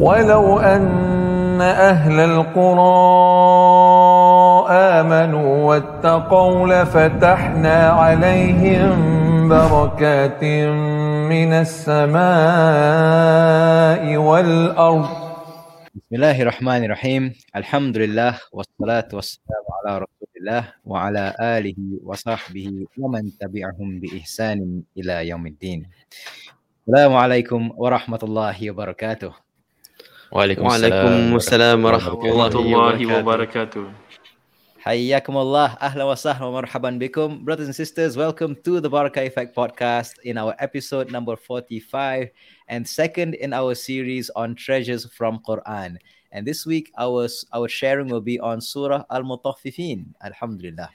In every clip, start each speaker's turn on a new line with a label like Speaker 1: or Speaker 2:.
Speaker 1: ولو أن أهل القرى آمنوا واتقوا لفتحنا عليهم بركات من السماء والأرض.
Speaker 2: بسم الله الرحمن الرحيم. الحمد لله والصلاة والسلام على رسول الله وعلى آله وصحبه ومن تبعهم بإحسان إلى يوم الدين. السلام عليكم ورحمة الله وبركاته.
Speaker 3: وعليكم,
Speaker 4: وعليكم السلام ورحمة الله
Speaker 5: الله وبركاته
Speaker 2: حياكم الله أهلا وسهلا ومرحبا بكم brothers and sisters welcome to the Barakah Effect podcast in our episode number 45 and second in our series on treasures from Quran and this week our our sharing will be on Surah Al-Mutaffifin Alhamdulillah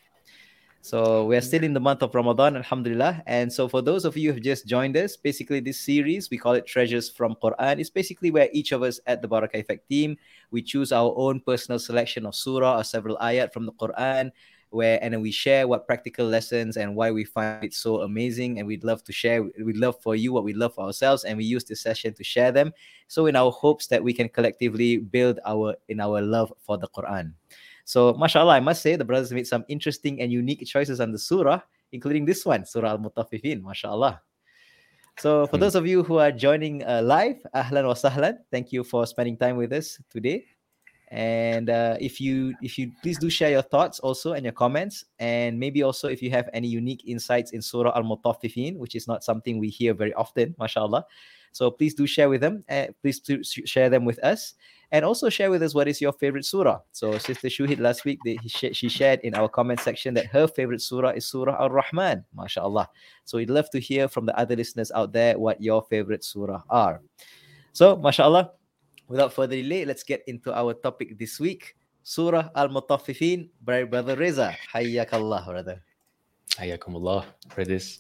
Speaker 2: so we're still in the month of Ramadan, Alhamdulillah. And so for those of you who've just joined us, basically this series, we call it Treasures from Quran. It's basically where each of us at the Barakah Effect team, we choose our own personal selection of surah or several ayat from the Quran, where and then we share what practical lessons and why we find it so amazing. And we'd love to share, we'd love for you what we love for ourselves, and we use this session to share them. So in our hopes that we can collectively build our in our love for the Quran. So, mashallah, I must say the brothers made some interesting and unique choices on the surah, including this one, Surah Al Mutaffifin, mashallah. So, for those of you who are joining uh, live, ahlan wa sahlan. Thank you for spending time with us today. And uh, if you if you please do share your thoughts also and your comments, and maybe also if you have any unique insights in Surah Al Mutaffifin, which is not something we hear very often, mashallah. So please do share with them. Uh, please do share them with us and also share with us what is your favorite surah. So Sister Shuhid last week, she shared in our comment section that her favorite surah is Surah Al-Rahman, mashallah. So we'd love to hear from the other listeners out there what your favorite surah are. So mashallah, without further delay, let's get into our topic this week. Surah Al-Mutaffifin by Brother Reeza. Hayyakallah, brother.
Speaker 3: Hayyakumullah, brothers.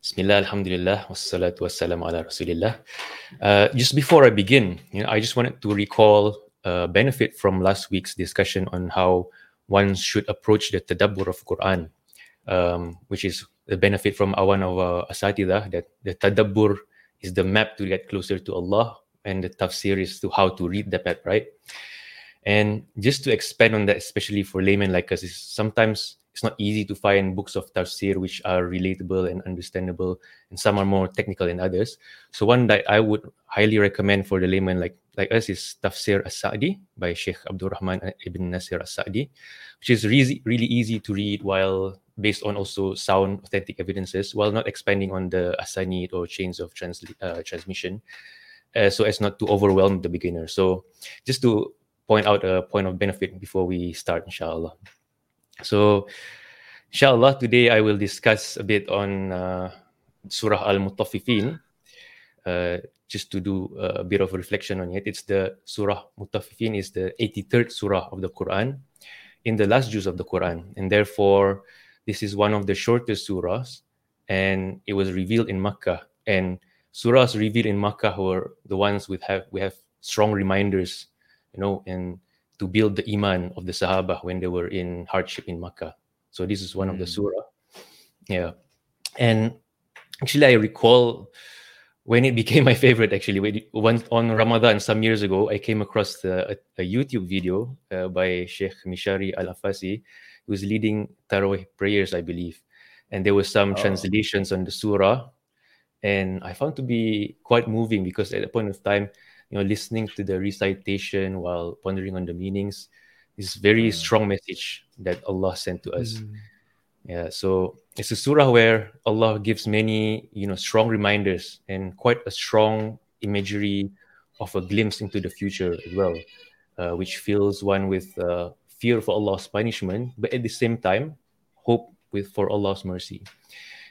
Speaker 3: Bismillah, alhamdulillah, wassalatu wassalamu ala rasulillah. Uh, just before I begin, you know, I just wanted to recall a benefit from last week's discussion on how one should approach the tadabbur of Quran, um, which is the benefit from one of our asatidah that the tadabbur is the map to get closer to Allah and the tafsir is to how to read the map, right? And just to expand on that, especially for laymen like us, is sometimes it's not easy to find books of tafsir which are relatable and understandable, and some are more technical than others. So one that I would highly recommend for the layman like like us is Tafsir As-Sa'di by Sheikh Abdul Rahman ibn Nasir As-Sa'di, which is really really easy to read while based on also sound authentic evidences while not expanding on the asanid or chains of uh, transmission uh, so as not to overwhelm the beginner. So just to point out a point of benefit before we start, inshallah. So, inshallah, today I will discuss a bit on uh, Surah Al Mutaffifin, uh, just to do a bit of reflection on it. It's the Surah Mutaffifin is the 83rd Surah of the Quran, in the last juz of the Quran, and therefore this is one of the shortest surahs, and it was revealed in Makkah. And surahs revealed in Makkah were the ones with have we have strong reminders, you know, and to build the iman of the Sahaba when they were in hardship in Makkah. So this is one mm. of the surah. Yeah. And actually I recall when it became my favorite actually when on Ramadan some years ago I came across the, a, a YouTube video uh, by Sheikh Mishari Al-Afasi who was leading Tarawih prayers I believe and there were some oh. translations on the surah and I found to be quite moving because at a point of time you know listening to the recitation while pondering on the meanings is very strong message that Allah sent to us. Mm. Yeah, so it's a surah where Allah gives many, you know, strong reminders and quite a strong imagery of a glimpse into the future as well, uh, which fills one with uh, fear for Allah's punishment, but at the same time, hope with for Allah's mercy.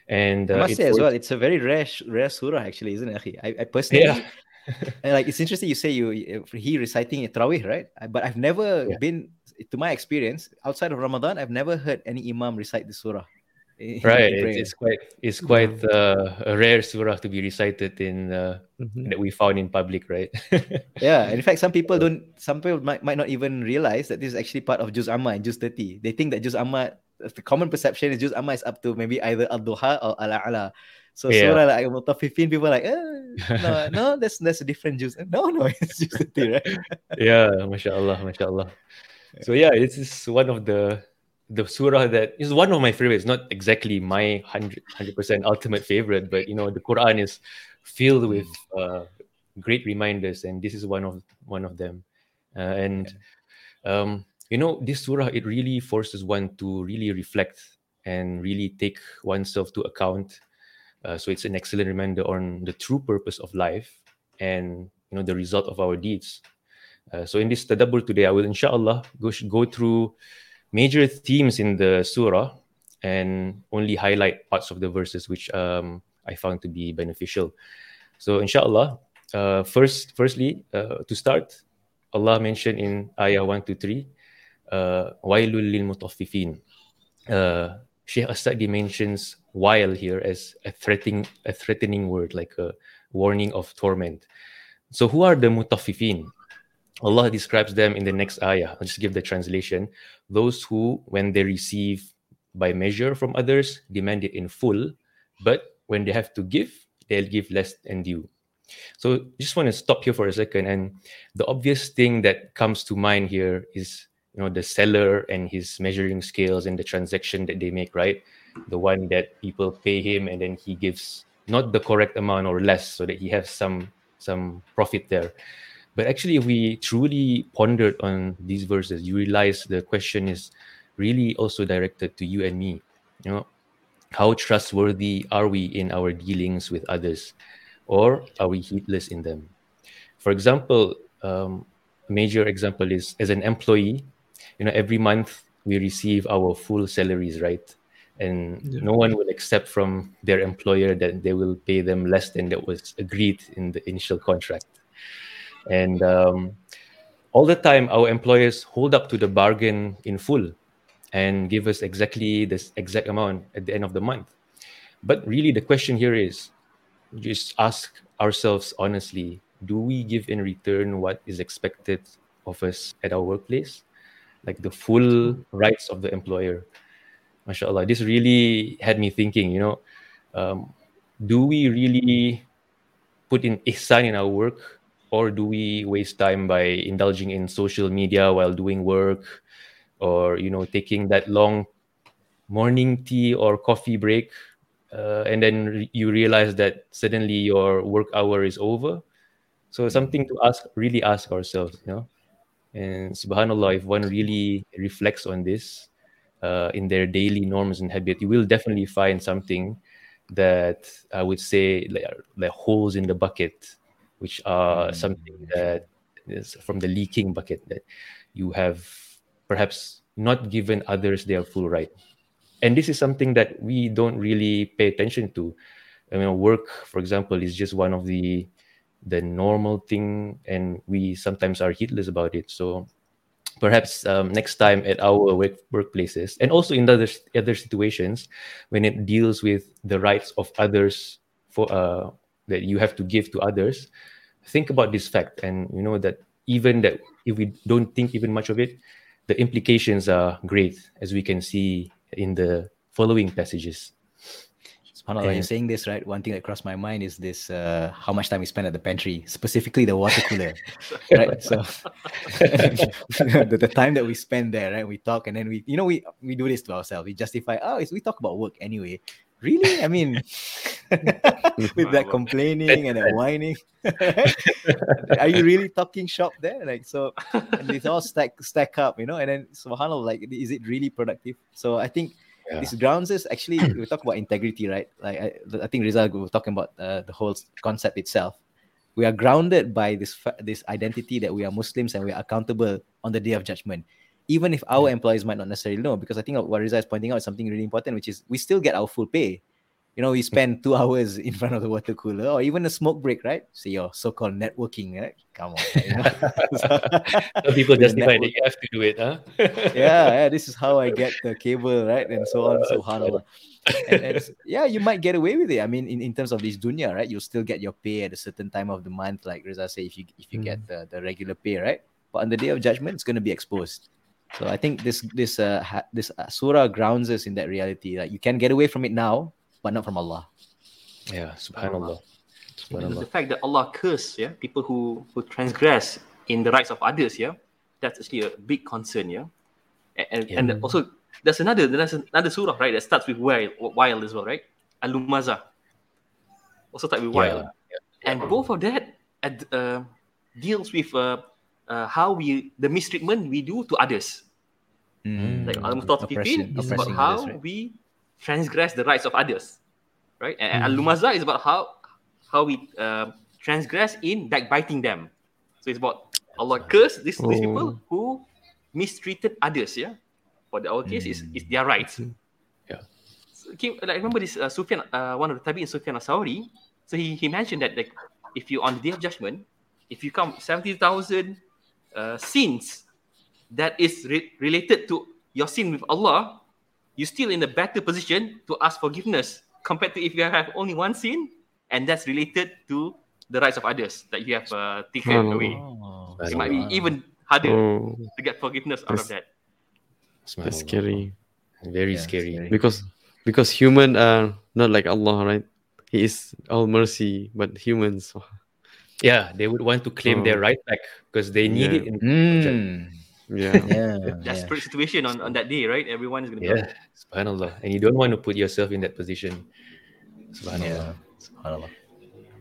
Speaker 3: And
Speaker 2: uh, I must say as well, it's a very rare, rare surah actually, isn't it? I, I personally, yeah like it's interesting you say you he reciting Tarawih, right? But I've never yeah. been to my experience outside of Ramadan. I've never heard any imam recite the surah.
Speaker 3: Right, it's, it's, quite it's quite uh, a rare surah to be recited in uh, mm-hmm. that we found in public, right?
Speaker 2: yeah, in fact, some people don't. Some people might, might not even realize that this is actually part of Juz Amma and Juz 30. They think that Juz Amma the common perception is Juz Amma is up to maybe either Al-Duha or Al-A'la. So
Speaker 3: Yeah.
Speaker 2: surah like Mutaffifin, people are like, eh, no, no, that's that's a different juz. No, no, it's just the thing, right?
Speaker 3: yeah, mashallah, mashallah. So yeah, this is one of the the surah that is one of my favorites. Not exactly my 100 percent ultimate favorite, but you know the Quran is filled with uh, great reminders, and this is one of one of them. Uh, and um, you know, this surah it really forces one to really reflect and really take oneself to account. Uh, so it's an excellent reminder on the true purpose of life and you know the result of our deeds. Uh, so in this tadabbur today, I will inshallah go, go through major themes in the surah and only highlight parts of the verses which um, I found to be beneficial. So inshallah, uh, first, firstly, uh, to start, Allah mentioned in ayah 1 to 3, uh, uh, وَيْلٌ لِلْمُطَفِّفِينَ uh, Sheikh As-Sa'di mentions wayl here as a threatening, a threatening word, like a warning of torment. So who are the mutaffifin? Allah describes them in the next ayah. I'll just give the translation. Those who, when they receive by measure from others, demand it in full, but when they have to give, they'll give less than due. So just want to stop here for a second. And the obvious thing that comes to mind here is you know the seller and his measuring scales and the transaction that they make, right? The one that people pay him and then he gives not the correct amount or less so that he has some some profit there. But actually, if we truly pondered on these verses, you realize the question is really also directed to you and me. You know, how trustworthy are we in our dealings with others, or are we heedless in them? For example, um, major example is as an employee, you know, every month we receive our full salaries, right? And no one will accept from their employer that they will pay them less than that was agreed in the initial contract. And um, all the time, our employers hold up to the bargain in full and give us exactly this exact amount at the end of the month. But really, the question here is just ask ourselves honestly do we give in return what is expected of us at our workplace? Like the full rights of the employer. MashaAllah. This really had me thinking, you know, um, do we really put in ihsan in our work or do we waste time by indulging in social media while doing work or you know taking that long morning tea or coffee break uh, and then you realize that suddenly your work hour is over so something to ask really ask ourselves you know and subhanallah if one really reflects on this uh, in their daily norms and habit you will definitely find something that i would say like, like holes in the bucket which are something that is from the leaking bucket that you have perhaps not given others their full right. And this is something that we don't really pay attention to. I mean, work, for example, is just one of the the normal thing, and we sometimes are heedless about it. So perhaps um, next time at our work, workplaces, and also in other other situations, when it deals with the rights of others for uh, that you have to give to others, think about this fact, and you know that even that if we don't think even much of it, the implications are great, as we can see in the following passages.
Speaker 2: SubhanAllah, when you're saying this, right? One thing that crossed my mind is this: uh, how much time we spend at the pantry, specifically the water cooler, right? So the, the time that we spend there, right? We talk and then we, you know, we we do this to ourselves. We justify, oh, it's, we talk about work anyway. Really? I mean, with that complaining and that whining, are you really talking shop there? Like so, and it's all stack stack up, you know. And then Subhanallah, like, is it really productive? So I think
Speaker 3: Yeah.
Speaker 2: this grounds is actually we talk about integrity, right? Like I, I think Rizal was talking about uh, the whole concept itself. We are grounded by this this identity that we are Muslims and we are accountable on the day of judgment, even if our employees might not necessarily know. Because I think what Rizal is pointing out is something really important, which is we still get our full pay. You know, we spend two hours in front of the water cooler or even a smoke break, right? So your so-called networking, right? Come on. you know?
Speaker 3: Some people
Speaker 2: With the
Speaker 3: justify that you have to do it, huh?
Speaker 2: yeah, yeah, this is how I get the cable, right? And so on, subhanAllah. And, and it's- yeah, you might get away with it. I mean, in, in terms of this dunya, right? You'll still get your pay at a certain time of the month, like Reeza say, if you if you get the, the regular pay, right? But on the day of judgment, it's gonna be exposed. So I think this this uh ha- this uh, surah grounds us in that reality. Like you can get away from it now, but not from Allah.
Speaker 3: Yeah, subhanallah.
Speaker 5: The fact that Allah curse, yeah, people who who transgress in the rights of others, yeah, that's actually a big concern, yeah. And and, and also there's another there's another surah, right, that starts with wild, wild as well, right? Al-Lumaza. Also start with wild. And both of that ad- uh, deals with uh, uh, how we the mistreatment we do to others. Like
Speaker 2: Al-Mutaffifin
Speaker 5: is about how
Speaker 2: others, right?
Speaker 5: we transgress the rights of others, right? And Al-Lumaza is about how how we uh, transgress in backbiting them. So it's about Allah curse these, these people who mistreated others. Yeah, but our case is is their rights.
Speaker 3: Yeah.
Speaker 5: So, okay, like, I remember this uh, Sufyan, uh, one of the tabi'in, Sufyan al-Sawri. So he, he mentioned that like if you on the day of judgment, if you count seventy thousand uh, sins that is re- related to your sin with Allah, you're still in a better position to ask forgiveness compared to if you have only one sin and that's related to the rights of others that you have uh, taken
Speaker 4: Subhanallah.
Speaker 5: away.
Speaker 2: Oh,
Speaker 5: It might be even harder
Speaker 4: Oh,
Speaker 5: to get forgiveness out of that.
Speaker 4: that's scary.
Speaker 3: Very
Speaker 2: Yeah,
Speaker 3: scary.
Speaker 2: scary.
Speaker 4: Because because human are not like Allah, right? He is all mercy, but humans.
Speaker 3: Yeah, they would want to claim their
Speaker 4: Oh.
Speaker 3: right back because they need
Speaker 4: Yeah.
Speaker 3: it in
Speaker 2: Mm.
Speaker 4: Yeah.
Speaker 2: Yeah.
Speaker 5: Desperate situation on, on that day, right? Everyone is going to be
Speaker 3: Yeah, subhanallah. And you don't want to put yourself in that position. Subhanallah.
Speaker 2: Yeah. Subhanallah.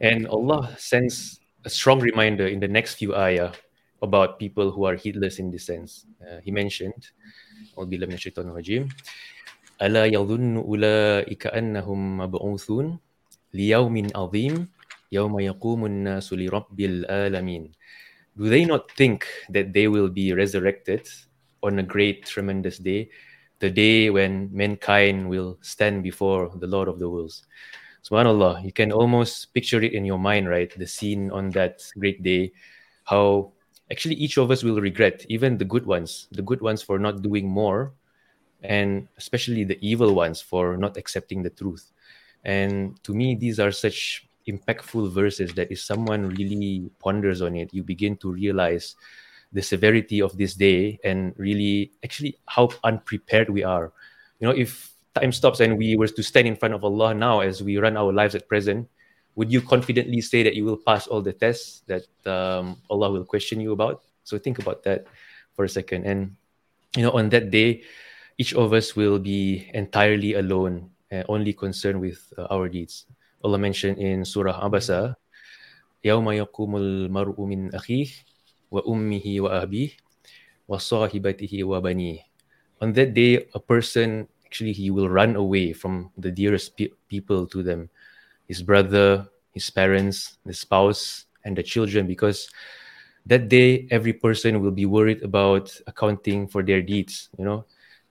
Speaker 3: And Allah sends a strong reminder in the next few ayah about people who are heedless in this sense. Uh, he mentioned, أعوذ بالله من الشيطان الرجيم ألا يظن أولئك أنهم مبعوثون ليوم عظيم يوم يقوم الناس لرب العالمين do they not think that they will be resurrected on a great, tremendous day, the day when mankind will stand before the Lord of the worlds? Subhanallah, you can almost picture it in your mind, right? The scene on that great day, how actually each of us will regret, even the good ones, the good ones for not doing more, and especially the evil ones for not accepting the truth. And to me, these are such impactful verses that if someone really ponders on it, you begin to realize the severity of this day and really actually how unprepared we are. You know, if time stops and we were to stand in front of Allah now as we run our lives at present, would you confidently say that you will pass all the tests that um, Allah will question you about? So think about that for a second. And, you know, on that day, each of us will be entirely alone and only concerned with uh, our deeds. Allah mentioned in Surah Abasa, يَوْمَ يَقُومُ الْمَرْءُ مِنْ أَخِيهِ وَأُمِّهِ وَأَبِيهِ وَصَاحِبَتِهِ وَبَنِيهِ On that day, a person, actually, he will run away from the dearest pe- people to them, his brother, his parents, the spouse, and the children, because that day, every person will be worried about accounting for their deeds, you know.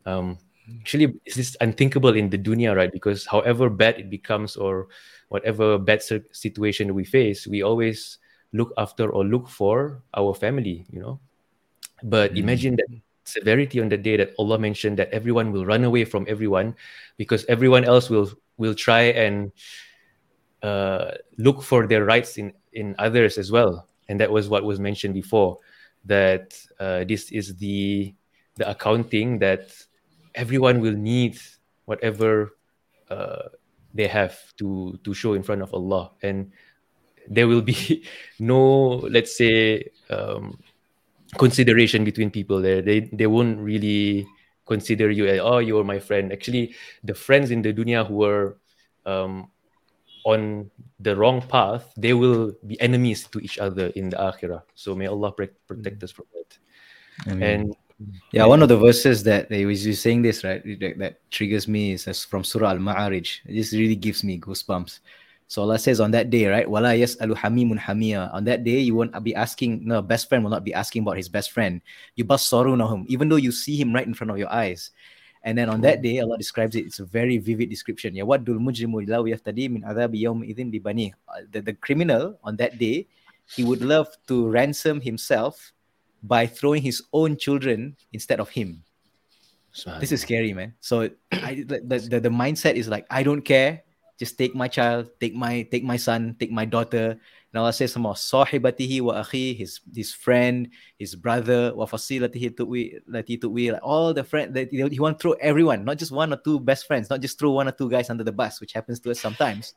Speaker 3: Um, actually it's this unthinkable in the dunya right? Because however bad it becomes or whatever bad situation we face we always look after or look for our family you know? But imagine that severity on the day that allah mentioned that everyone will run away from everyone because everyone else will will try and uh, look for their rights in in others as well. And that was what was mentioned before that uh, this is the the accounting that everyone will need whatever uh, they have to to show in front of Allah, and there will be no, let's say, um, consideration between people there. They they won't really consider you as oh you're my friend. Actually, the friends in the dunya who are um, on the wrong path, they will be enemies to each other in the akhirah. So may Allah pre- protect us from that. And
Speaker 2: Yeah, one of the verses that they was you saying this right that, that triggers me is from Surah Al Ma'arij. It just really gives me goosebumps. So Allah says on that day, right? Wala yas'alu hamimun hamia. On that day, you won't be asking. No, best friend will not be asking about his best friend. You basarunahum, even though you see him right in front of your eyes. And then on that day, Allah describes it. It's a very vivid description. Ya waddul mujrimu law yaftadi min adhabi yawm idhin bi bani. Uh, the, the criminal on that day, he would love to ransom himself by throwing his own children instead of him. This is scary, man. So I, the, the, the mindset is like, I don't care just take my child, take my take my son, take my daughter. And Allah says some more, sahibatihi wa akhi, his his friend, his brother, wa fasilatihi tuwi, like all the friend that he he want to throw everyone, not just one or two best friends, not just throw one or two guys under the bus, which happens to us sometimes,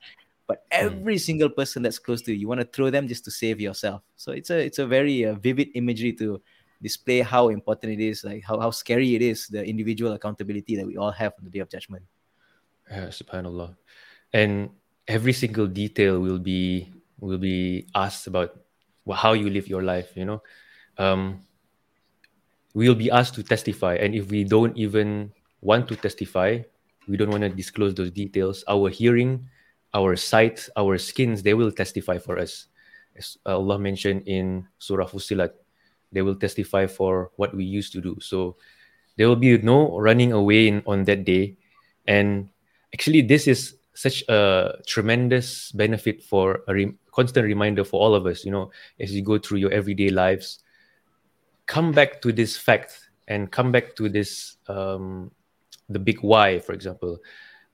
Speaker 2: but every single person that's close to you, you want to throw them just to save yourself. So it's a it's a very uh, vivid imagery to display how important it is, like how, how scary it is, the individual accountability that we all have on the day of judgment.
Speaker 3: Yeah, subhanallah. And every single detail will be will be asked about how you live your life, you know. Um, we'll be asked to testify. And if we don't even want to testify, we don't want to disclose those details, our hearing, our sight, our skins, they will testify for us. As Allah mentioned in Surah Fussilat, they will testify for what we used to do. So there will be no running away in, on that day. And actually, this is such a tremendous benefit for a re- constant reminder for all of us, you know, as you go through your everyday lives. Come back to this fact and come back to this, um, the big why, for example.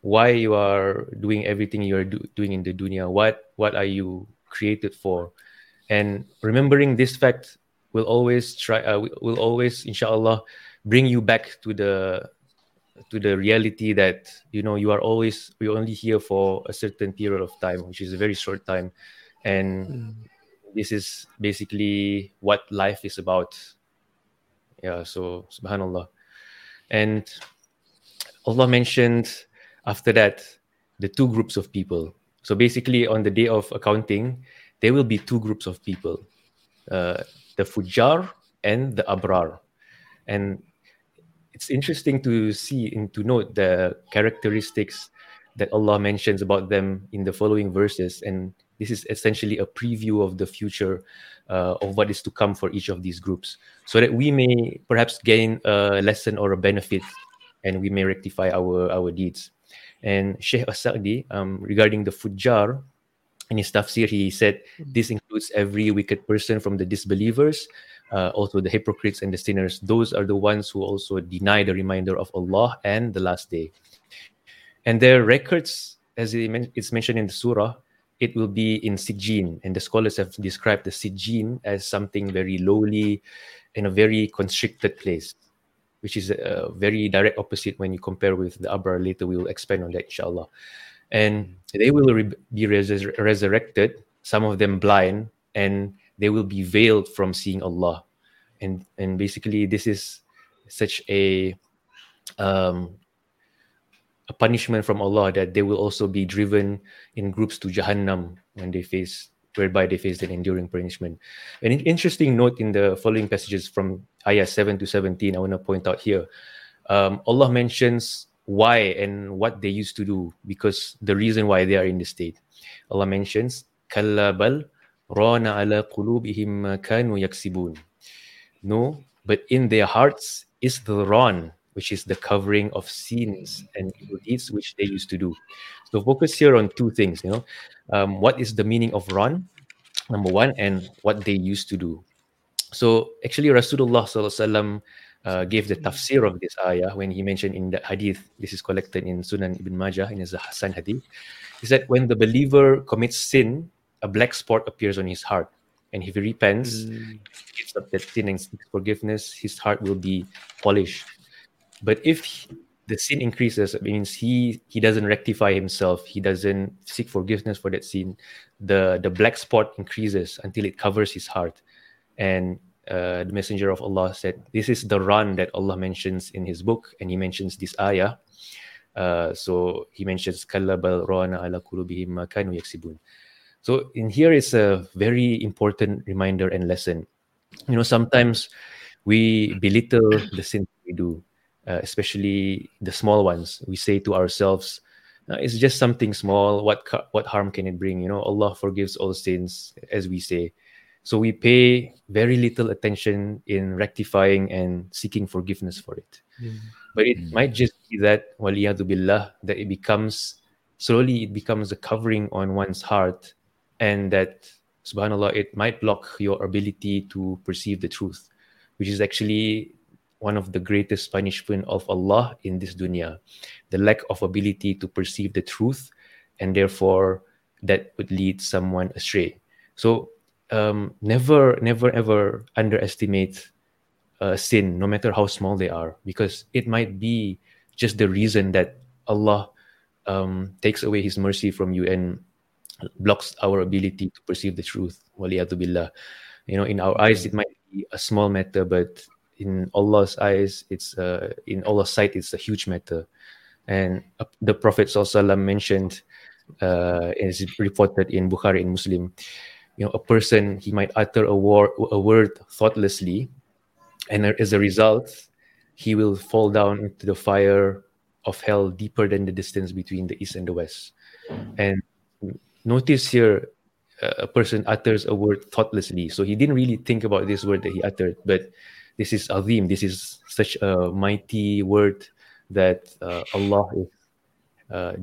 Speaker 3: Why you are doing everything you are do- doing in the dunya. What, what are you created for? And remembering this fact will always try uh, will always inshallah bring you back to the to the reality that you know you are always you're only here for a certain period of time which is a very short time and this is basically what life is about yeah so subhanallah and allah mentioned after that the two groups of people so basically on the day of accounting there will be two groups of people uh, the Fujjar and the Abrar. And it's interesting to see and to note the characteristics that Allah mentions about them in the following verses. And this is essentially a preview of the future uh, of what is to come for each of these groups, so that we may perhaps gain a lesson or a benefit and we may rectify our, our deeds. And Sheikh As-Sa'di, um, regarding the Fujjar, in his tafsir, he said this includes every wicked person from the disbelievers, uh, also the hypocrites and the sinners. Those are the ones who also deny the reminder of Allah and the last day. And their records, as it's mentioned in the surah, it will be in Sijjin. And the scholars have described the Sijjin as something very lowly in a very constricted place, which is a very direct opposite when you compare with the Abrar. Later, we will expand on that, inshallah and they will re- be res- resurrected some of them blind and they will be veiled from seeing allah and and basically this is such a um a punishment from allah that they will also be driven in groups to jahannam when they face whereby they face an enduring punishment an interesting note in the following passages from ayah 7 to 17 i want to point out here um, allah mentions why and what they used to do because the reason why they are in the state. Allah mentions, "Kalla rana ala qulubihim kanu yaksibun." No, but in their hearts is the ran, which is the covering of sins and evil deeds which they used to do. So focus here on two things. You know, um, what is the meaning of ran? Number one, and what they used to do. So actually, Rasulullah sallallahu alaihi wasallam uh, gave the tafsir of this ayah when he mentioned in the hadith, this is collected in Sunan Ibn Majah in the Hasan hadith, is that when the believer commits sin, a black spot appears on his heart. And if he repents, mm. gives up that sin and seeks forgiveness, his heart will be polished. But if the sin increases, it means he he doesn't rectify himself, he doesn't seek forgiveness for that sin, the, the black spot increases until it covers his heart. And uh, the messenger of Allah said, This is the ran that Allah mentions in his book, and he mentions this ayah. Uh, so he mentions Rana ala. So in here is a very important reminder and lesson. You know, sometimes we belittle the sins we do, uh, especially the small ones. We say to ourselves, uh, "It's just something small. What what harm can it bring?" You know, Allah forgives all sins, as we say. So we pay very little attention in rectifying and seeking forgiveness for it. Mm. But it mm. might just be that, billah, that it becomes slowly it becomes a covering on one's heart, and that subhanallah, it might block your ability to perceive the truth, which is actually one of the greatest punishment of Allah in this dunya. The lack of ability to perceive the truth and therefore that would lead someone astray. So um, never, never, ever underestimate a sin, no matter how small they are, because it might be just the reason that Allah um, takes away His mercy from you and blocks our ability to perceive the truth. Billah. You know, in our eyes, it might be a small matter, but in Allah's eyes, it's uh, in Allah's sight, it's a huge matter. And the Prophet mentioned, uh, is reported in Bukhari and Muslim, you know, a person he might utter a, word a word thoughtlessly, and as a result, he will fall down into the fire of hell deeper than the distance between the east and the west. And notice here, uh, a person utters a word thoughtlessly. So he didn't really think about this word that he uttered, but this is azim. This is such a mighty word that uh, Allah is uh,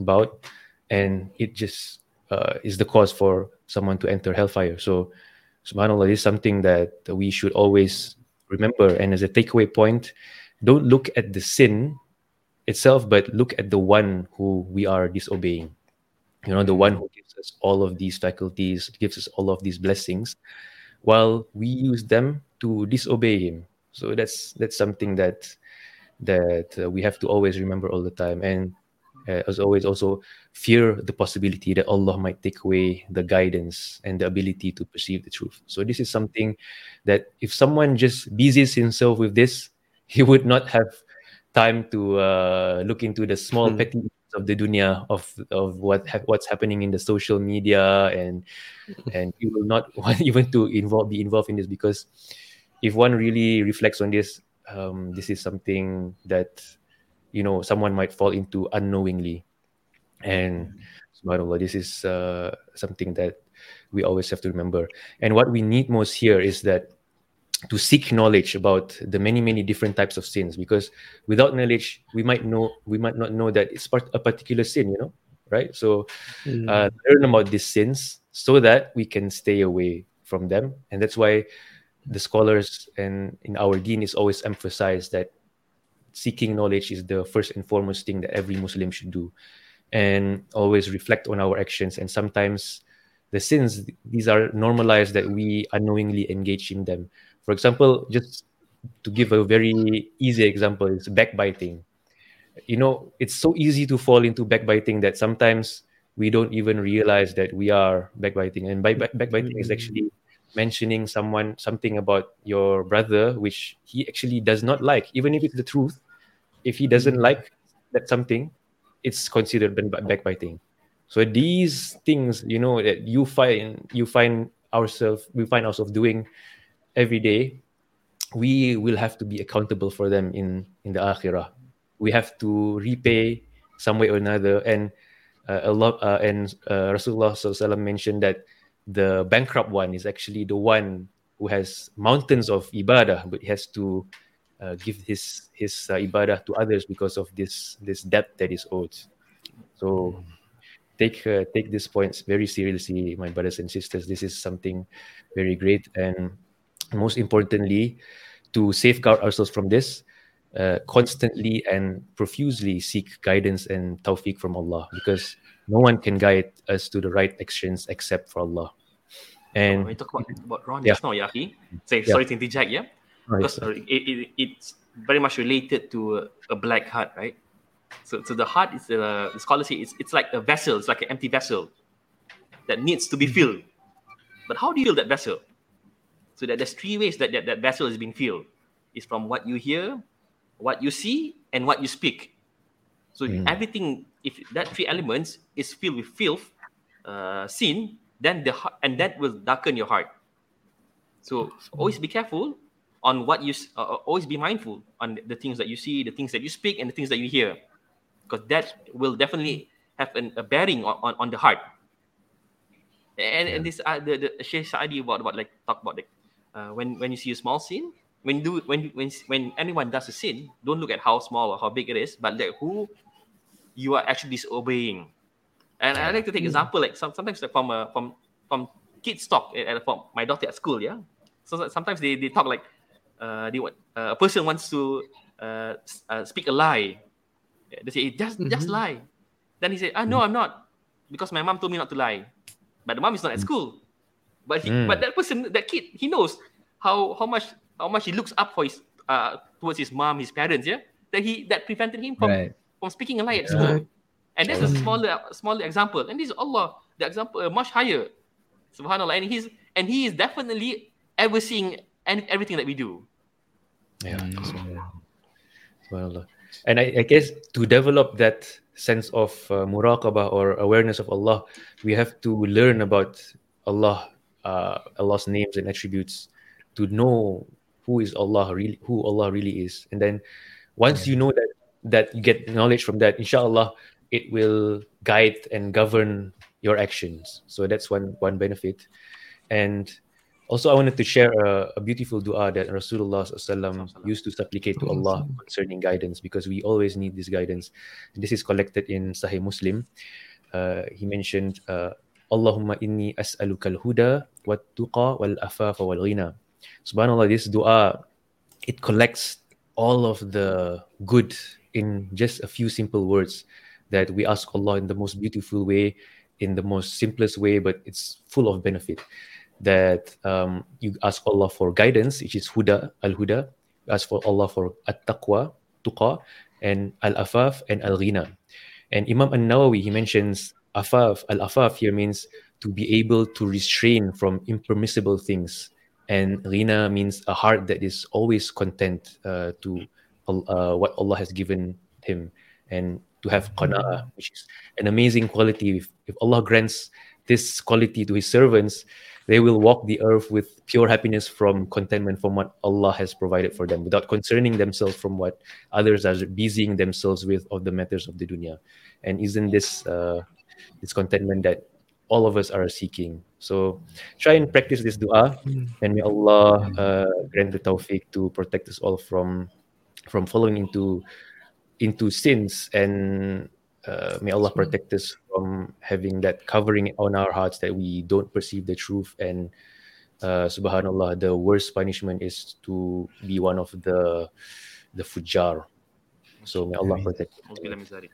Speaker 3: about, and it just uh, is the cause for someone to enter hellfire. So, subhanallah, this is something that we should always remember. And as a takeaway point, don't look at the sin itself, but look at the one who we are disobeying. You know, the one who gives us all of these faculties, gives us all of these blessings, while we use them to disobey Him. So that's that's something that that uh, we have to always remember all the time, and uh, as always, also fear the possibility that Allah might take away the guidance and the ability to perceive the truth. So this is something that if someone just busies himself with this, he would not have time to uh, look into the small
Speaker 4: Hmm.
Speaker 3: petty of the dunya of of what ha- what's happening in the social media and and you will not want even to involve be involved in this because if one really reflects on this um, this is something that you know someone might fall into unknowingly. And subhanallah this is uh, something that we always have to remember. And what we need most here is that to seek knowledge about the many many different types of sins because without knowledge we might know we might not know that it's part a particular sin you know right? So
Speaker 4: Mm.
Speaker 3: uh, learn about these sins so that we can stay away from them. And that's why the scholars and in our deen is always emphasized that seeking knowledge is the first and foremost thing that every muslim should do and always reflect on our actions. And sometimes the sins these are normalized that we unknowingly engage in them for example just to give a very easy example is backbiting. You know it's so easy to fall into backbiting that sometimes we don't even realize that we are backbiting. And by back- backbiting is mm-hmm. actually mentioning someone something about your brother which he actually does not like. Even if it's the truth if he doesn't mm-hmm. like that something it's considered backbiting. So these things you know that you find you find ourselves we find ourselves doing every day we will have to be accountable for them in in the akhirah. We have to repay some way or another. And uh, Allah uh, and uh, Rasulullah mentioned that the bankrupt one is actually the one who has mountains of ibadah but he has to uh, give his his uh, ibadah to others because of this this debt that is owed. So take uh, take these points very seriously my brothers and sisters. This is something very great and most importantly to safeguard ourselves from this uh, constantly and profusely seek guidance and tawfiq from Allah because no one can guide us to the right actions except for Allah.
Speaker 5: when
Speaker 3: And
Speaker 5: we talk about, about ran
Speaker 3: Yeah.
Speaker 5: just now, Yaki, say,
Speaker 3: Yeah.
Speaker 5: sorry to interject, yeah?
Speaker 3: Oh,
Speaker 5: Because it, it, it's very much related to a, a black heart, right? So, so the heart is, uh, the scholar say, it's, it's like a vessel, it's like an empty vessel that needs to be
Speaker 3: Mm-hmm.
Speaker 5: filled. But how do you fill that vessel? So that there's three ways that, that that vessel is being filled. It's from what you hear, what you see, and what you speak. So
Speaker 3: Mm.
Speaker 5: everything, if that three elements is filled with filth, uh, sin, then the heart, and that will darken your heart. So always be careful on what you, uh, uh, always be mindful on the things that you see, the things that you speak, and the things that you hear, because that will definitely have an, a bearing on, on, on the heart. And and this uh, the the Sheikh Sa'di about about like talk about like uh, when when you see a small sin, when you do when when when anyone does a sin, don't look at how small or how big it is, but like who you are actually disobeying. And I like to take example like some, sometimes like from uh, from from kids talk at, at- from my daughter at school, yeah. So so sometimes they, they talk like uh, they want uh, a person wants to uh, uh, speak a lie. They say just just
Speaker 4: Mhm.
Speaker 5: lie. Then he said, ah, no, I'm not. Because my mom told me not to lie. But the mom is not at school. But he,
Speaker 3: Mm.
Speaker 5: but that person, that kid, he knows how how much how much he looks up for his uh towards his mom, his parents, yeah. That he that prevented him from
Speaker 2: Right.
Speaker 5: from speaking a lie at school. And that's a smaller smaller example. And this is Allah, the example uh, much higher. Subhanallah. And he's and he is definitely overseeing and everything that we do.
Speaker 3: Yeah.
Speaker 2: Mm.
Speaker 3: Subhanallah. And I, I guess to develop that sense of uh, muraqabah or awareness of Allah, we have to learn about Allah, uh, Allah's names and attributes, to know who is Allah really, who Allah really is. And then once you know that, that you get knowledge from that, inshallah, it will guide and govern your actions. So that's one one benefit. And also, I wanted to share a, a beautiful dua that Rasulullah used to supplicate to Allah concerning guidance because we always need this guidance. This is collected in Sahih Muslim. Uh, he mentioned, uh, Allahumma inni as'aluka al-huda wa tuqa wal afafa wal ghina. Subhanallah, this dua, it collects all of the good in just a few simple words that we ask Allah in the most beautiful way, in the most simplest way, but it's full of benefit that um, you ask Allah for guidance, which is huda, al huda. You ask for Allah for at taqwa, tuqa, and al afaf and al ghina. And Imam An Nawawi he mentions afaf. Al afaf here means to be able to restrain from impermissible things, and ghina means a heart that is always content uh, to uh, what Allah has given him, and to have qana'ah, which is an amazing quality. If, if Allah grants this quality to His servants, they will walk the earth with pure happiness from contentment from what Allah has provided for them without concerning themselves from what others are busying themselves with of the matters of the dunya. And isn't this uh, this contentment that all of us are seeking? So try and practice this dua, and may Allah uh, grant the tawfiq to protect us all from from falling into into sins and uh, may Allah protect us from having that covering on our hearts that we don't perceive the truth. And uh, Subhanallah, the worst punishment is to be one of the the fujjar. So may Allah protect.
Speaker 5: Alhamdulillah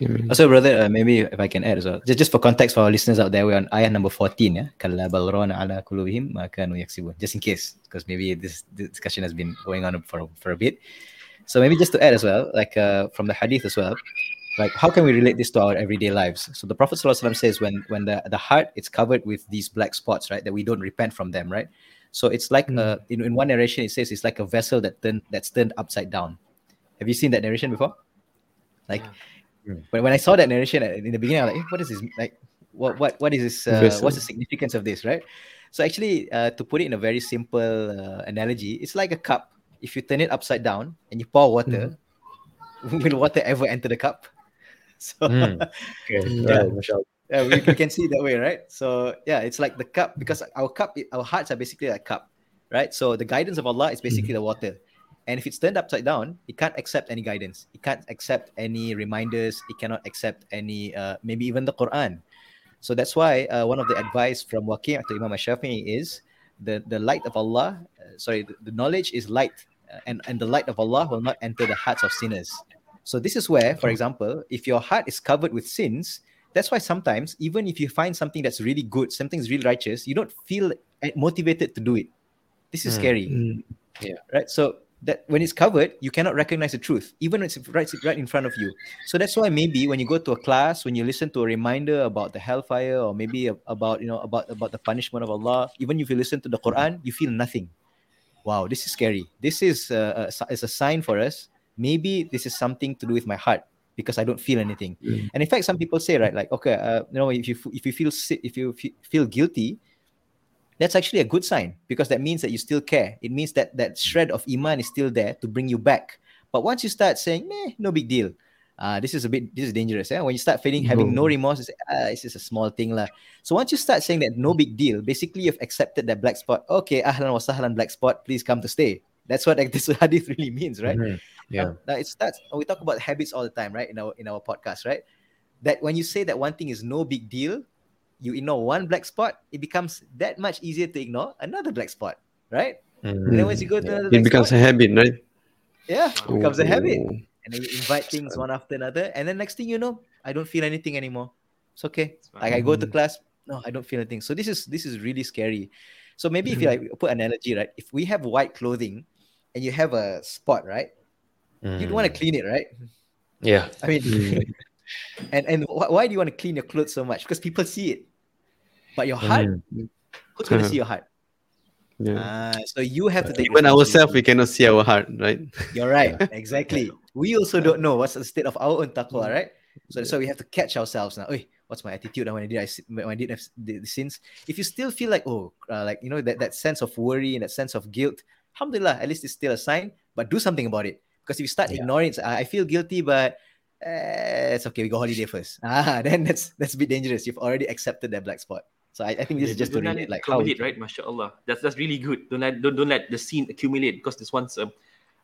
Speaker 5: zalik.
Speaker 2: Also, brother, uh, maybe if I can add as well, just, just for context for our listeners out there, we're on ayah number 14, yeah? Rana ala kulubihim ma kanu. Just in case, because maybe this, this discussion has been going on for, for a bit. So maybe just to add as well, like uh, from the hadith as well, like how can we relate this to our everyday lives? So the Prophet ﷺ says when when the, the heart is covered with these black spots, right, that we don't repent from them, right? So it's like uh, in, in one narration it says it's like a vessel that turned that's turned upside down. Have you seen that narration before? Like when, when I saw that narration in the beginning, I was like, eh, what is this? Like, what what what is this? Uh, what's the significance of this, right? So actually, uh, to put it in a very simple uh, analogy, it's like a cup. If you turn it upside down and you pour water, will water ever enter the cup? So
Speaker 3: Mm. Okay.
Speaker 2: Yeah.
Speaker 3: Right, mashallah.
Speaker 2: yeah, we, we can see it that way, right? So yeah, it's like the cup because our cup, our hearts are basically like a cup, right? So the guidance of Allah is basically the water, and if it's turned upside down, it can't accept any guidance. It can't accept any reminders. It cannot accept any, uh, maybe even the Quran. So that's why uh, one of the advice from Waqi' to Imam Shafi'i is the the light of Allah. Uh, sorry, the, the knowledge is light, uh, and and the light of Allah will not enter the hearts of sinners. So this is where, for example, if your heart is covered with sins, that's why sometimes even if you find something that's really good, something's really righteous, you don't feel motivated to do it. This is
Speaker 3: Mm.
Speaker 2: scary,
Speaker 3: Yeah.
Speaker 2: right? So that when it's covered, you cannot recognize the truth, even when it's right, right in front of you. So that's why maybe when you go to a class, when you listen to a reminder about the hellfire, or maybe about you know about about the punishment of Allah, even if you listen to the Quran, you feel nothing. Wow, this is scary. This is uh, a, is a sign for us. Maybe this is something to do with my heart because I don't feel anything.
Speaker 4: Mm.
Speaker 2: And in fact, some people say, right, like, okay, uh, you know, if you if you feel sick, if you feel guilty, that's actually a good sign because that means that you still care. It means that that shred of iman is still there to bring you back. But once you start saying, "Meh, no big deal," uh, this is a bit this is dangerous. Yeah? When you start feeling having no remorse, say, ah, it's just a small thing lah. So once you start saying that no big deal, basically you've accepted that black spot. Okay, ahlan wa sahlan black spot, please come to stay. That's what like, this hadith really means, right?
Speaker 3: Mhm. Yeah.
Speaker 2: Now it starts. We talk about habits all the time, right? In our in our podcast, right? That when you say that one thing is no big deal, you ignore one black spot, it becomes that much easier to ignore another black spot, right? And then once you go to another
Speaker 4: It
Speaker 2: black
Speaker 4: becomes
Speaker 2: spot,
Speaker 4: a habit, right?
Speaker 2: yeah, it becomes a habit, and then you invite things one after another, and then next thing you know, I don't feel anything anymore. It's okay.
Speaker 5: It's.
Speaker 2: Like I go to hmm. class, no, I don't feel anything. So this is this is really scary. So maybe if you hmm. like put an analogy, right? If we have white clothing and you have a spot, right? You'd want to
Speaker 3: Mm.
Speaker 2: clean it, right?
Speaker 3: Yeah.
Speaker 2: I mean, and and wh- why do you want to clean your clothes so much? Because people see it. But your heart,
Speaker 3: Mm.
Speaker 2: who's gonna see your heart?
Speaker 4: Yeah.
Speaker 2: Ah, so you have to take
Speaker 4: Even ourselves, we cannot see our heart, right?
Speaker 2: You're right. Exactly. We also don't know what's the state of our own taqwa, right? So why we have to catch ourselves now. Oi, what's my attitude when I did I when I did have the, sins? If you still feel like oh, uh, like you know that, that sense of worry and that sense of guilt, alhamdulillah, at least it's still a sign. But do something about it because if you start
Speaker 3: Yeah.
Speaker 2: ignoring it, I I feel guilty, but uh, it's okay. We go holiday first. Ah, then that's that's a bit dangerous. You've already accepted that black spot. So I, I think this is just to relate
Speaker 5: it
Speaker 2: like how
Speaker 5: accumulate, right? MashaAllah. That's that's really good. Don't let don't, don't let the sin accumulate because this one's um,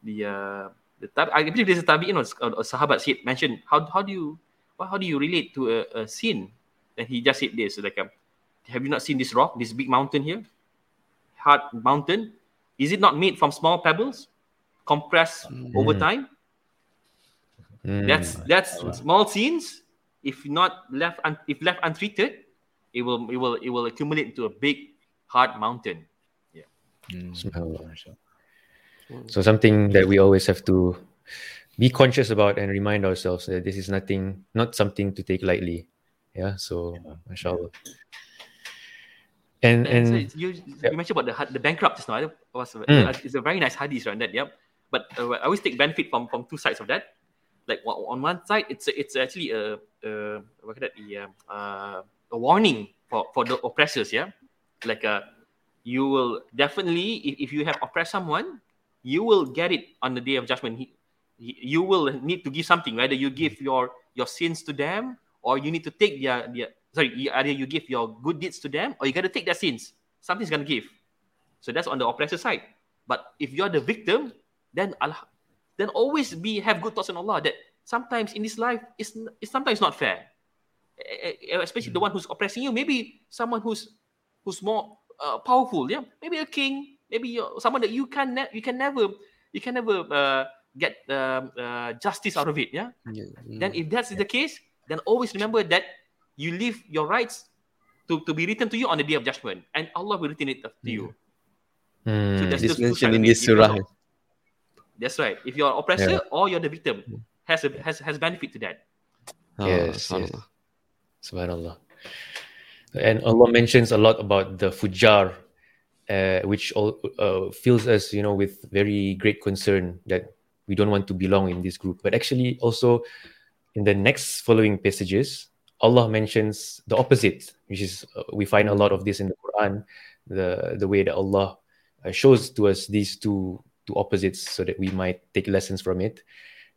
Speaker 5: the uh, the tab- I believe there's a tabi'in or a, a sahabat said mentioned how how do you well, how do you relate to a, a sin? And he just said this like um, have you not seen this rock, this big mountain here? Hard mountain. Is it not made from small pebbles compressed over
Speaker 3: Mm.
Speaker 5: time?
Speaker 3: Mm.
Speaker 5: That's that's small sins. If not left un, if left untreated, it will it will it will accumulate into a big hard mountain. Yeah.
Speaker 3: SubhanAllah. So something that we always have to be conscious about and remind ourselves that this is nothing, not something to take lightly. Yeah. So, mashallah. And
Speaker 5: And,
Speaker 3: and
Speaker 5: it's- you, you mentioned about the the bankrupt just now. It was
Speaker 3: Mm.
Speaker 5: it's a very nice hadith around that. Yep. But uh, I always take benefit from from two sides of that. Like on one side, it's it's actually a, a what call that the um, uh, a warning for for the oppressors. Yeah. Like uh, you will definitely if, if you have oppressed someone, you will get it on the day of judgment. He, he- you will need to give something. Whether you give your your sins to them, or you need to take their their sorry, either you give your good deeds to them, or you got to take their sins. Something's gonna give. So that's on the oppressor side. But if you're the victim, then Allah, then always be have good thoughts on Allah. That sometimes in this life is it's sometimes not fair. Eh, eh, Especially the one who's oppressing you. Maybe someone who's who's more uh, powerful. Yeah, maybe a king. Maybe you're someone that you can ne- you can never you can never uh, get um, uh, justice out of it. Yeah. Then if that's the case, then always remember that you leave your rights to, to be written to you on the day of judgment, and Allah will return it to you. So
Speaker 3: mm,
Speaker 5: there's
Speaker 4: This
Speaker 5: those two
Speaker 4: mentioned
Speaker 5: sides
Speaker 4: in this surah.
Speaker 5: That's right. If you're oppressor or you're the victim, has a has has benefit to that.
Speaker 3: Yes, yes.
Speaker 4: Subhanallah.
Speaker 3: And Allah mentions a lot about the fujjar, uh, which all, uh, fills us, you know, with very great concern that we don't want to belong in this group. But actually, also in the next following passages, Allah mentions the opposite, which is uh, we find a lot of this in the Quran, the the way that Allah uh, shows to us these two two opposites, so that we might take lessons from it.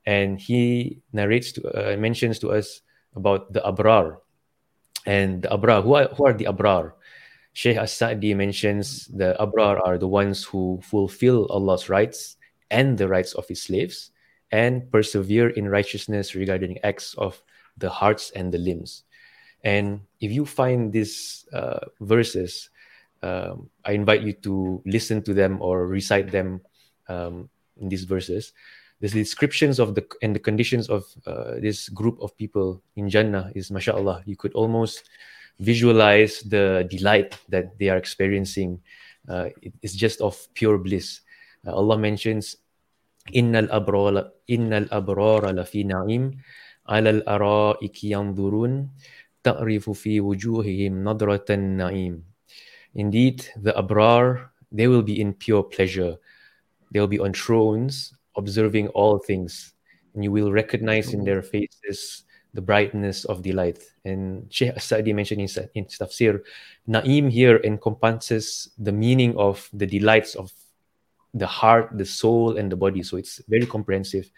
Speaker 3: And He narrates to uh, mentions to us about the abrar, and abrar. Who are, who are the abrar? Sheikh As-Sa'di mentions the abrar are the ones who fulfill Allah's rights and the rights of his slaves and persevere in righteousness regarding acts of the hearts and the limbs. And if you find these uh, verses, um, I invite you to listen to them or recite them um, in these verses. The descriptions of the and the conditions of uh, this group of people in Jannah is, mashallah, you could almost visualize the delight that they are experiencing. Uh, it- it's just of pure bliss. Uh, Allah mentions, "Innal abrara, innal abrara lafi na'im, ala al-ara'iki yanzurun, ta'rifu fi wujuhihim nadratan na'im." Indeed, the abrar they will be in pure pleasure. They will be on thrones, observing all things, and you will recognize in mm-hmm. their faces the brightness of delight. And Sheikh As-Sa'di mentioned in, in tafsir, Na'im here encompasses the meaning of the delights of the heart, the soul, and the body. So it's very comprehensive.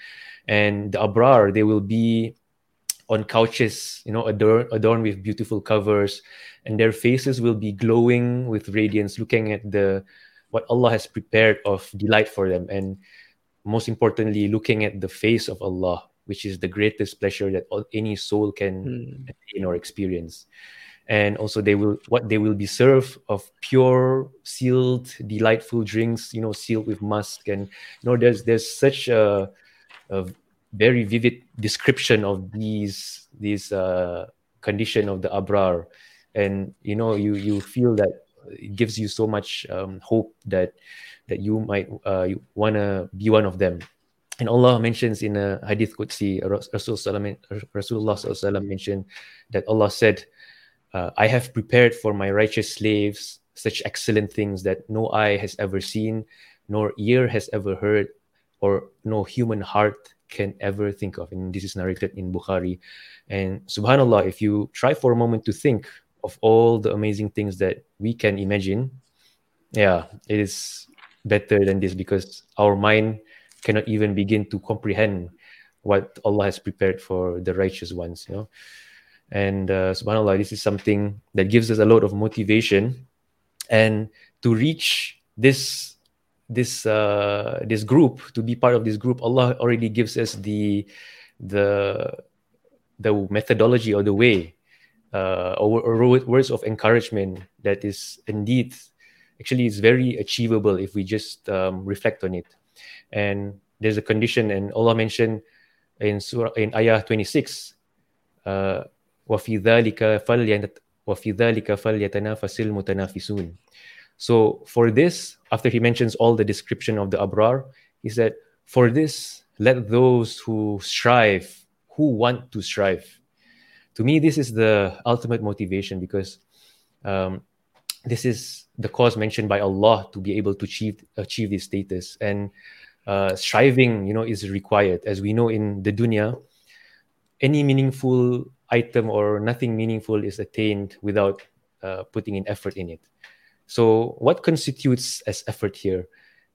Speaker 3: And the abrar, they will be on couches, you know, adorned, adorned with beautiful covers, and their faces will be glowing with radiance, looking at the what Allah has prepared of delight for them, and most importantly, looking at the face of Allah, which is the greatest pleasure that all, any soul can attain or experience. And also, they will what they will be served of pure, sealed, delightful drinks, you know, sealed with musk, and you know, there's there's such a, a very vivid description of these these uh, condition of the abrar, and you know you you feel that it gives you so much um, hope that that you might uh, you wanna be one of them. And Allah mentions in a hadith Qudsi, Rasul Rasulullah mentioned that Allah said, uh, I have prepared for my righteous slaves such excellent things that no eye has ever seen, nor ear has ever heard, or no human heart can ever think of. And this is narrated in Bukhari. And subhanAllah, if you try for a moment to think of all the amazing things that we can imagine, yeah, it is better than this because our mind cannot even begin to comprehend what Allah has prepared for the righteous ones, you know. And uh, subhanAllah, this is something that gives us a lot of motivation. And to reach this this uh, this group, to be part of this group, Allah already gives us the the the methodology or the way uh, or, or words of encouragement that is indeed actually is very achievable if we just um, reflect on it. And there's a condition, and Allah mentioned in Surah in Ayah 26, uh, وَفِي ذَلِكَ وَفِي ذَلِكَ فَلْيَتَنَافَسِ الْمُتَنَافِسُونَ So for this, after he mentions all the description of the Abrar, he said, For this, let those who strive, who want to strive. To me, this is the ultimate motivation because um, this is the cause mentioned by Allah to be able to achieve achieve this status. And uh, striving, you know, is required. As we know in the dunya, any meaningful item or nothing meaningful is attained without uh, putting in effort in it. So, what constitutes as effort here?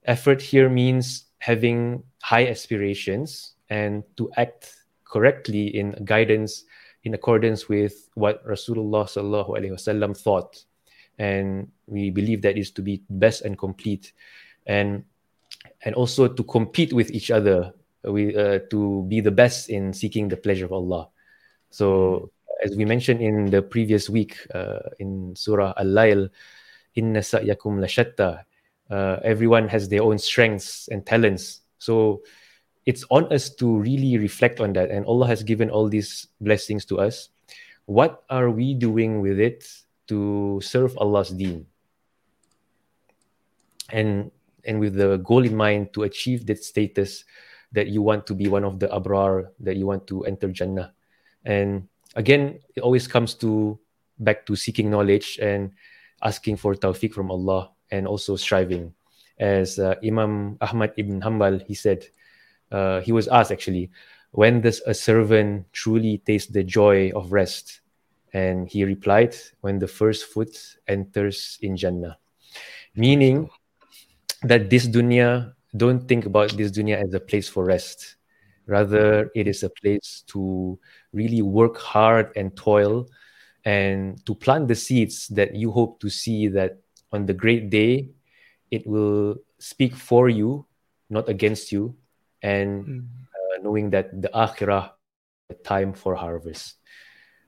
Speaker 3: Effort here means having high aspirations and to act correctly in guidance in accordance with what Rasulullah sallallahu alaihi wasallam thought, and we believe that is to be best and complete, and and also to compete with each other, we uh, to be the best in seeking the pleasure of Allah. So, as we mentioned in the previous week uh, in Surah Al-Layl, inna sa'yakum lashatta. Uh, everyone has their own strengths and talents. So it's on us to really reflect on that. And Allah has given all these blessings to us. What are we doing with it to serve Allah's deen? And and with the goal in mind to achieve that status that you want to be one of the abrar, that you want to enter Jannah. And again, it always comes to back to seeking knowledge and asking for tawfiq from Allah and also striving. As uh, Imam Ahmad ibn Hanbal, he said, uh, he was asked actually, when does a servant truly taste the joy of rest? And he replied, when the first foot enters in Jannah. Meaning that this dunya, don't think about this dunya as a place for rest. Rather, it is a place to really work hard and toil and to plant the seeds that you hope to see that on the great day it will speak for you not against you and mm. uh, knowing that the akhirah the time for harvest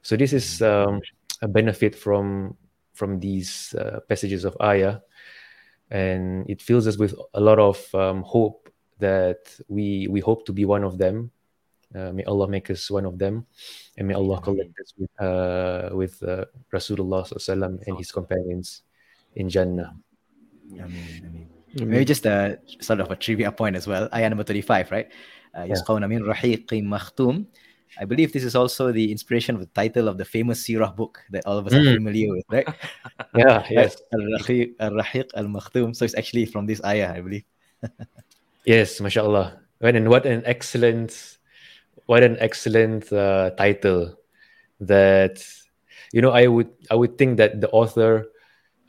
Speaker 3: so this is hmm. um, a benefit from from these uh, passages of ayah and it fills us with a lot of um, hope that we we hope to be one of them uh, may Allah make us one of them, and may Allah collect us with uh, with uh, Rasulullah and his companions in Jannah.
Speaker 2: Ameen, Maybe just a sort of a trivia point as well. Ayah number 35, right? Uh, يسقون من رحيق مختوم. I believe this is also the inspiration of the title of the famous Sirah book that all of us mm. are familiar with, right?
Speaker 3: yeah, yes.
Speaker 2: Al-Rahiq al-Makhtum. So it's actually from this ayah, I believe.
Speaker 3: yes, mashallah. And what an excellent what an excellent uh, title that you know i would i would think that the author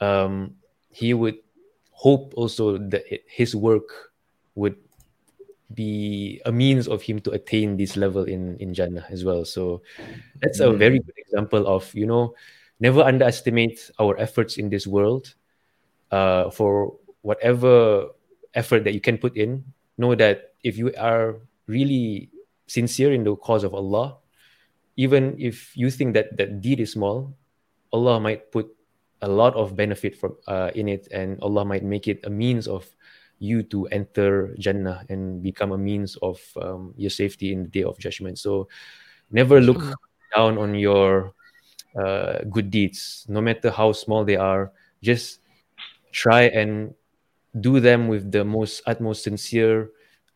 Speaker 3: um he would hope also that his work would be a means of him to attain this level in in jannah as well. So that's a very good example of you know never underestimate our efforts in this world. Uh, for whatever effort that you can put in know that if you are really sincere in the cause of Allah, even if you think that that deed is small, Allah might put a lot of benefit from uh, in it, and Allah might make it a means of you to enter Jannah and become a means of um, your safety in the day of judgment. So never look down on your uh, good deeds, no matter how small they are. Just try and do them with the most utmost sincere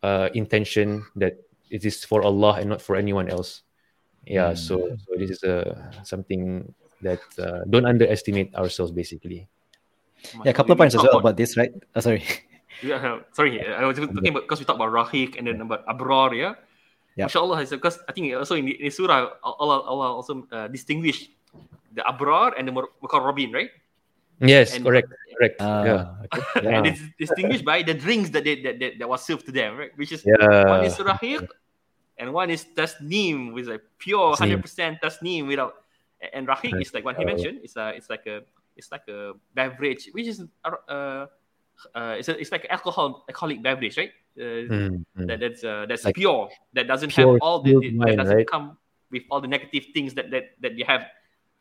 Speaker 3: uh, intention that it is for Allah and not for anyone else. Yeah, so so this is uh, something that uh, don't underestimate ourselves basically.
Speaker 2: Yeah, a couple of
Speaker 5: We- we
Speaker 2: points as well
Speaker 5: about-
Speaker 2: about this, right? Oh, sorry.
Speaker 5: Yeah, uh, sorry, I was talking about because we talk about Rahik and then about Abrar, yeah.
Speaker 2: Yeah.
Speaker 5: Mashallah, it's because I think also in the, in surah Allah, Allah also uh, distinguished the Abrar and the Mur- Mukarrabin, right?
Speaker 3: Yes,
Speaker 5: And-
Speaker 3: correct, correct.
Speaker 2: Ah,
Speaker 3: yeah,
Speaker 2: okay.
Speaker 5: And it's distinguished by the drinks that they that, that, that was served to them, right? Which is
Speaker 3: yeah.
Speaker 5: one is Rahik and one is Tasneem, with like pure hundred percent Tasneem without. And Rahik is like what he mentioned. It's a it's like a it's like a beverage, which is uh, uh it's a, it's like alcohol alcoholic beverage, right? Uh,
Speaker 3: Mm, mm.
Speaker 5: that that's uh, that's
Speaker 3: Like
Speaker 5: pure that doesn't
Speaker 3: pure
Speaker 5: have all the,
Speaker 3: chilled wine,
Speaker 5: that doesn't
Speaker 3: right?
Speaker 5: come with all the negative things that that, that you have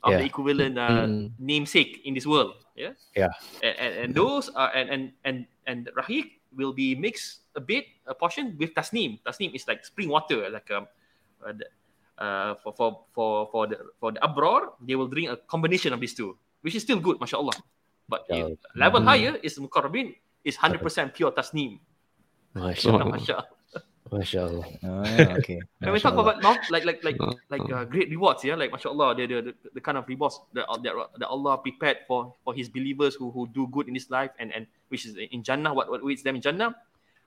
Speaker 5: of
Speaker 3: Yeah.
Speaker 5: the equivalent uh,
Speaker 4: Mm.
Speaker 5: namesake in this world yeah
Speaker 3: Yeah.
Speaker 5: and, and, and those are and and and and rahik will be mixed a bit a portion with tasneem tasneem is like spring water like um uh, the- uh, for for for for the for the abrar they will drink a combination of these two which is still good mashallah but
Speaker 3: Yeah.
Speaker 5: if level
Speaker 4: Mm.
Speaker 5: higher is mukarrabin is 100% pure tasneem
Speaker 3: Mashallah,
Speaker 5: mashallah
Speaker 3: mashallah.
Speaker 2: Ah, okay.
Speaker 5: When we talk
Speaker 2: Mashallah.
Speaker 5: about not like like like
Speaker 4: Uh,
Speaker 5: like
Speaker 4: uh.
Speaker 5: uh, great rewards, yeah, like mashallah, the the, the, the kind of rewards that, that that Allah prepared for for His believers who who do good in this life and and which is in Jannah, what what waits them in Jannah.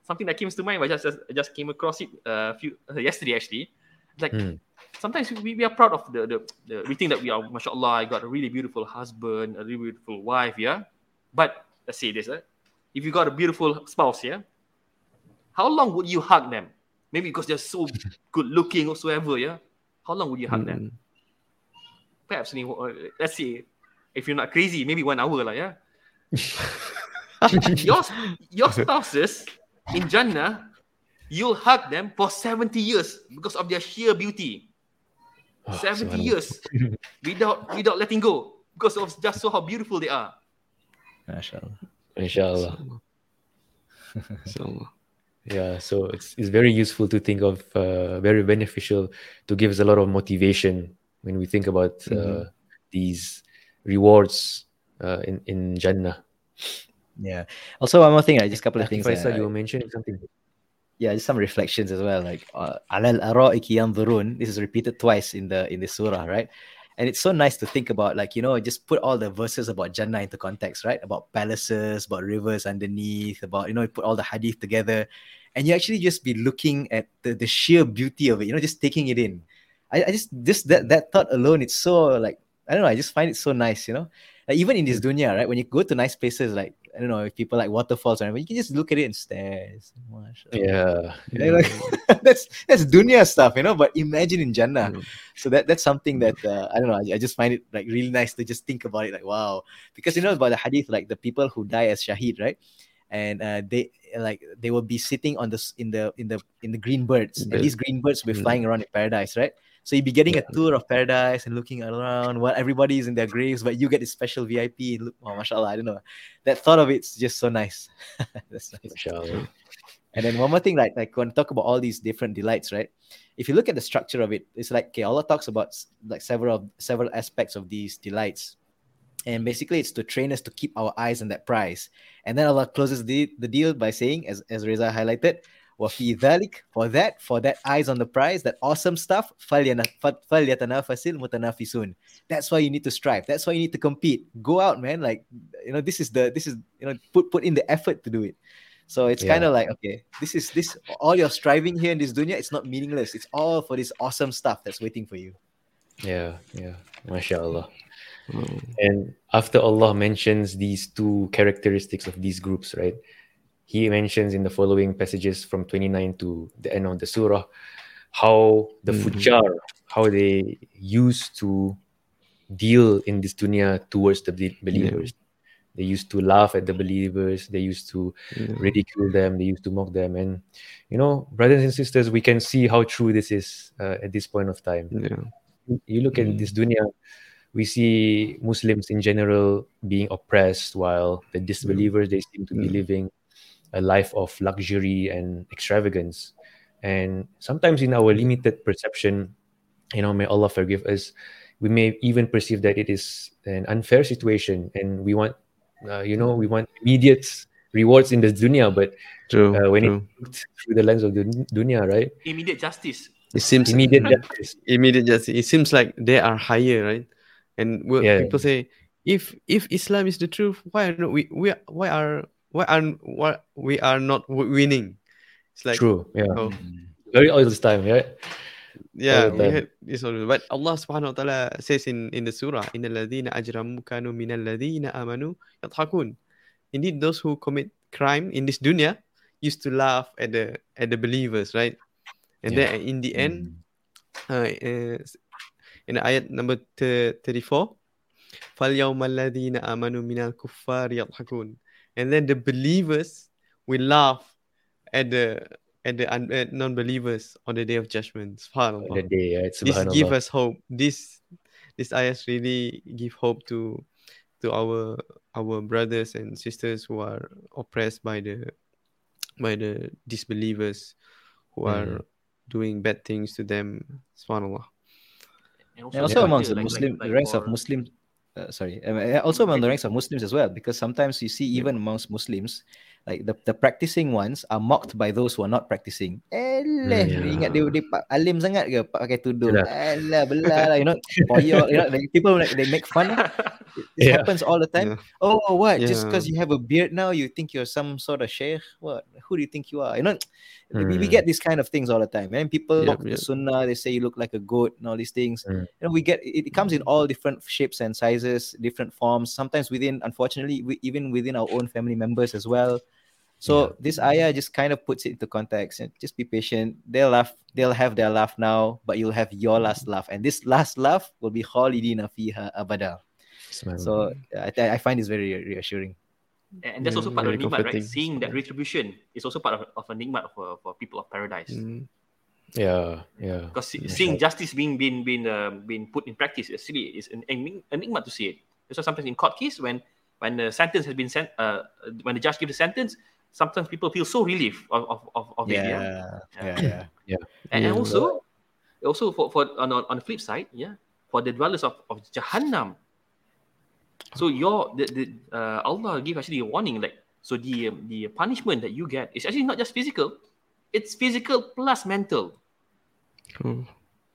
Speaker 5: Something that came to mind, I just just, I just came across it uh, few uh, yesterday actually. Like
Speaker 3: Hmm.
Speaker 5: Sometimes we, we are proud of the, the the we think that we are mashallah, I got a really beautiful husband, a really beautiful wife, yeah. But let's say this, eh? if you got a beautiful spouse, yeah, how long would you hug them? Maybe because they're so good looking or whatsoever, yeah. How long would you hug them?
Speaker 4: Mm.
Speaker 5: Perhaps uh, let's say, if you're not crazy, maybe one hour, lah, yeah. your your spouses in Jannah, you'll hug them for 70 years because of their sheer beauty.
Speaker 3: Oh,
Speaker 5: 70
Speaker 3: subhanallah.
Speaker 5: years without without letting go because of just so how beautiful they are.
Speaker 2: Mashallah.
Speaker 3: Inshallah.
Speaker 4: Inshallah.
Speaker 3: Yeah, so it's it's very useful to think of, uh, very beneficial to give us a lot of motivation when we think about uh, these rewards uh, in in Jannah.
Speaker 2: Yeah. Also, one more thing, right? Just a couple of things.
Speaker 3: Faisal,
Speaker 2: uh,
Speaker 3: you were mentioning something.
Speaker 2: Yeah, just some reflections as well. Like uh, alal araiki. This is repeated twice in the in the surah, right? And it's so nice to think about, like you know, just put all the verses about Jannah into context, right? About palaces, about rivers underneath, about you know, put all the hadith together, and you actually just be looking at the, the sheer beauty of it. You know, just taking it in. I, I just this that that thought alone, it's so like I don't know. I just find it so nice. You know, like even in this dunya, right? When you go to nice places, like I don't know, if people like waterfalls or whatever, you can just look at it and stare.
Speaker 3: Yeah,
Speaker 2: You like, that's that's dunya stuff, you know. But imagine in Jannah.
Speaker 4: Mm.
Speaker 2: So that that's something that uh, I don't know. I, I just find it like really nice to just think about it. Like wow, because you know about the hadith, like the people who die as shaheed, right? And uh, they like they will be sitting on the in the in the in the green birds, and these green birds will be
Speaker 4: Mm.
Speaker 2: flying around in paradise, right? So you'd be getting a tour of paradise and looking around while everybody is in their graves, but you get this special VIP. Look, oh, mashallah, I don't know. That thought of it's just so nice. That's nice.
Speaker 3: inshallah.
Speaker 2: And then one more thing, like like when we talk about all these different delights, right? If you look at the structure of it, it's like okay, Allah talks about like several several aspects of these delights, and basically it's to train us to keep our eyes on that prize. And then Allah closes the, the deal by saying, as as Reeza highlighted, وَفِي ذَلِكَ for that for that eyes on the prize, that awesome stuff, فَلْيَنَ- فَ- فَلْيَتَنَافَسِ الْمُتَنَافِسُونَ. That's why you need to strive. That's why you need to compete. Go out, man. Like you know, this is the this is you know put put in the effort to do it. So it's
Speaker 3: Yeah.
Speaker 2: kind of like okay, this is this all your striving here in this dunya. It's not meaningless. It's all for this awesome stuff that's waiting for you.
Speaker 3: Yeah, yeah, mashallah.
Speaker 4: Mm.
Speaker 3: And after Allah mentions these two characteristics of these groups, right? He mentions in the following passages from 29 to the end of the surah how the
Speaker 4: Mhm.
Speaker 3: fujjar, how they used to deal in this dunya towards the be- believers. They used to laugh at the believers, they used to
Speaker 4: Yeah.
Speaker 3: ridicule them, they used to mock them. And, you know, brothers and sisters, we can see how true this is uh, at this point of time
Speaker 4: Yeah.
Speaker 3: you look at
Speaker 4: Mm.
Speaker 3: this dunya, we see Muslims in general being oppressed while the disbelievers they seem to be living a life of luxury and extravagance. And sometimes in our limited perception, you know, may Allah forgive us, we may even perceive that it is an unfair situation and we want, uh, you know, we want immediate rewards in the dunya, but
Speaker 4: True.
Speaker 3: uh, when
Speaker 4: true.
Speaker 3: it looked through the lens of the dunya, right?
Speaker 5: Immediate justice.
Speaker 4: It seems
Speaker 3: Immediate justice.
Speaker 4: immediate justice. It seems like they are higher, right? And well,
Speaker 3: Yeah.
Speaker 4: people say, if if Islam is the truth, why are not we we why are why are why we are not w- winning? It's like
Speaker 3: True. Yeah.
Speaker 4: oh,
Speaker 3: Very all this time, yeah.
Speaker 4: yeah,
Speaker 3: all the
Speaker 4: we
Speaker 3: time.
Speaker 4: had this all, but Allah Subhanahu wa Taala says in in the surah, "Inna ladina ajramu kanu min ladina amanu yadhakun." Indeed, those who commit crime in this dunya used to laugh at the at the believers, right? And
Speaker 3: Yeah.
Speaker 4: then in the end, uh, uh, in ayat number th- 34 فَالْيَوْمَ الَّذِينَ آمَنُوا مِنَ الْكُفَّارِ يَضْحَكُونَ And then the believers will laugh at the at the un- at non-believers on the day of judgment
Speaker 3: On the
Speaker 4: Subhanallah.
Speaker 3: day, right?
Speaker 4: this give us hope this this ayahs really give hope to to our our brothers and sisters who are oppressed by the by the disbelievers who hmm. are doing bad things to them subhanallah
Speaker 5: And
Speaker 2: And also
Speaker 5: yeah,
Speaker 2: amongst the
Speaker 5: like-
Speaker 2: Muslim,
Speaker 5: like-
Speaker 2: the ranks of
Speaker 5: for-
Speaker 2: Muslims. Uh, sorry, um, uh, also among the ranks of Muslims as well, because sometimes you see even amongst Muslims, like the, the practicing ones are mocked by those who are not practicing. Eleh,
Speaker 3: Hmm,
Speaker 2: dia ingat dia, dia alim sangat ke pakai tudung?
Speaker 3: Yalah.
Speaker 2: Alah, belah lah, you know, poyok, you know, like, people like, they make fun. It
Speaker 3: Yeah.
Speaker 2: happens all the time.
Speaker 4: Yeah.
Speaker 2: Oh, what? Just because you have a beard now, you think you're some sort of sheikh? What? Who do you think you are? You know, we, we
Speaker 3: Hmm.
Speaker 2: get these kind of things all the time. And people
Speaker 4: Yep,
Speaker 2: mock the sunnah, they say you look like a goat and all these things.
Speaker 3: Hmm.
Speaker 2: You know, we get it, it comes in all different shapes and sizes, different forms. Sometimes within, unfortunately, we, even within our own family members as well. So this ayah just kind of puts it into context. And just be patient. They'll laugh. They'll have their laugh now, but you'll have your last laugh, and this last laugh will be khalidina fiha abada. So I, I find this very reassuring.
Speaker 5: And that's
Speaker 4: Yeah,
Speaker 5: also part of
Speaker 4: very
Speaker 5: the nikmat, right? Seeing that retribution is also part of, of a nikmat for, for people of paradise.
Speaker 4: Mm.
Speaker 3: yeah, yeah.
Speaker 5: Because see,
Speaker 3: Mashallah.
Speaker 5: seeing justice being being being uh, being put in practice actually is an enigma to see it. So sometimes in court case when when the sentence has been sent, uh, when the judge gives the sentence, sometimes people feel so relief of of, of, of it. Yeah.
Speaker 2: yeah, yeah.
Speaker 5: And, and
Speaker 4: Yeah.
Speaker 5: also, also for, for on, on on the flip side, yeah, for the dwellers of, of Jahannam. So your the, the uh, Allah give actually a warning like so the um, the punishment that you get is actually not just physical, it's physical plus mental,
Speaker 4: Oh.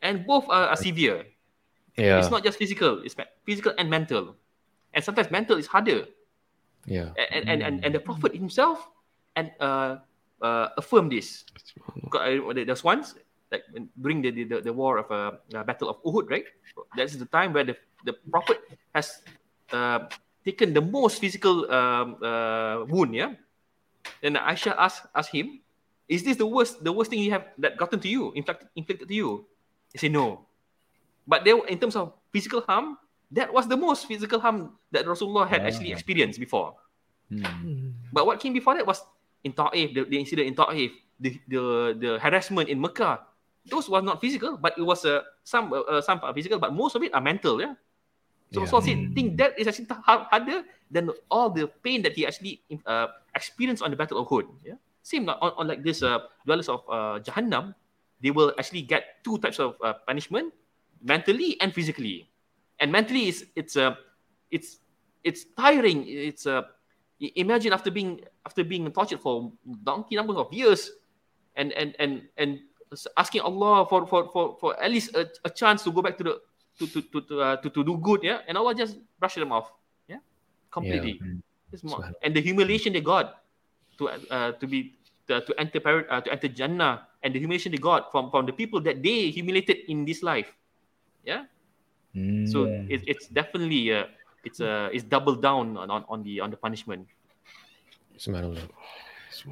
Speaker 5: and both are, are severe.
Speaker 3: Yeah,
Speaker 5: It's not just physical; it's physical and mental, and sometimes mental is harder.
Speaker 3: yeah.
Speaker 5: And and and, and the Prophet himself and uh, uh, affirmed this. Because There's once like during the the, the war of uh, uh, Battle of Uhud, right? That's the time where the the Prophet has uh, taken the most physical um, uh, wound. Yeah, and Aisha asked asked him, "Is this the worst the worst thing you have that gotten to you, inflicted inflicted to you?" He said, "No." But there, in terms of physical harm, that was the most physical harm that Rasulullah had actually
Speaker 2: Ah.
Speaker 5: experienced before.
Speaker 2: Hmm.
Speaker 5: But what came before that was in Ta'if, the, the incident in Ta'if, the, the the harassment in Mecca. Those was not physical, but it was uh, some uh, uh, some physical, but most of it are mental. Yeah. So
Speaker 3: Yeah.
Speaker 5: so I think that is actually harder than all the pain that he actually uh, experienced on the Battle of Uhud. Yeah. Same on, on like this uh, dwellers of uh, Jahannam, they will actually get two types of uh, punishment, mentally and physically. And mentally is it's uh, it's it's tiring. It's uh, i- imagine after being after being tortured for donkey numbers of years, and and and and asking Allah for for for, for at least a, a chance to go back to the to to to to, uh, to to do good, yeah, and Allah just brush them off, yeah, completely. It's more- and the humiliation they got to uh, to be to, to enter uh, to enter Jannah, and the humiliation they got from from the people that they humiliated in this life, yeah. So
Speaker 2: Hmm.
Speaker 5: it, it's definitely uh, it's uh, it's double down on, on, on the on the punishment.
Speaker 3: Subhanallah.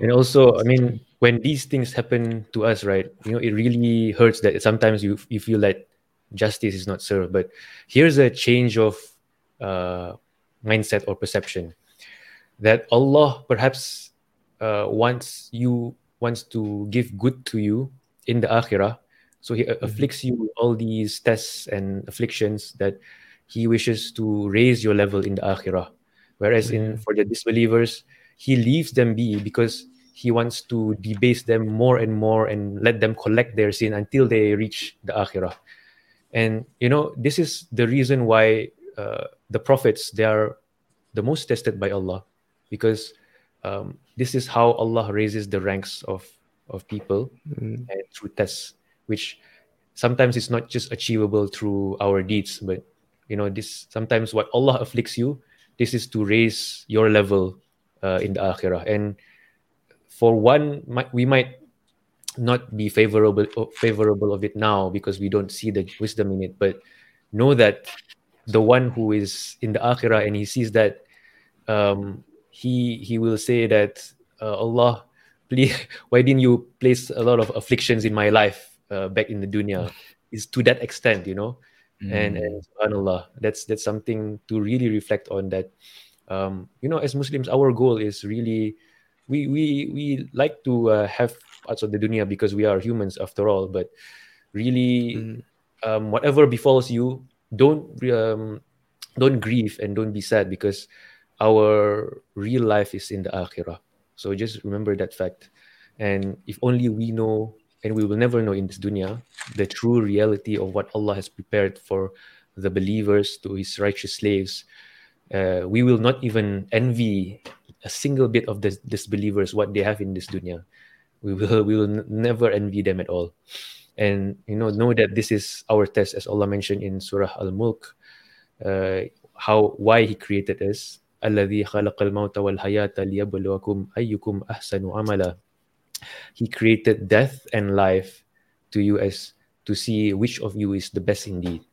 Speaker 3: And also, I mean, when these things happen to us, right? You know, it really hurts that sometimes you you feel that justice is not served. But here's a change of uh, mindset or perception that Allah perhaps uh, wants you wants to give good to you in the akhirah. So He uh, afflicts you with all these tests and afflictions that He wishes to raise your level in the akhirah. Whereas in for the disbelievers, he leaves them be because he wants to debase them more and more and let them collect their sin until they reach the akhirah and you know this is the reason why uh, the prophets they are the most tested by allah because um, this is how allah raises the ranks of of people
Speaker 4: Mm.
Speaker 3: and through tests which sometimes it's not just achievable through our deeds but you know this sometimes what allah afflicts you this is to raise your level uh, in the akhirah. And for one we might not be favorable favorable of it now because we don't see the wisdom in it but know that the one who is in the akhirah and he sees that um, he he will say that uh, allah please why didn't you place a lot of afflictions in my life uh, back in the dunya? Is to that extent you know? And,
Speaker 2: Mm.
Speaker 3: and subhanallah that's that's something to really reflect on that um, you know as muslims our goal is really we we we like to uh, have parts of the dunya because we are humans after all but really
Speaker 4: Mm.
Speaker 3: um, whatever befalls you don't um, don't grieve and don't be sad because our real life is in the akhirah so just remember that fact and if only we know and we will never know in this dunya the true reality of what allah has prepared for the believers to his righteous slaves uh, we will not even envy a single bit of the disbelievers what they have in this dunya we will we will n- never envy them at all and you know know that this is our test as allah mentioned in surah al-mulk uh, how why he created us الذي خلق الموت والحياة ليبلوكم أيكم أحسن عملا he created death and life to you as to see which of you is the best indeed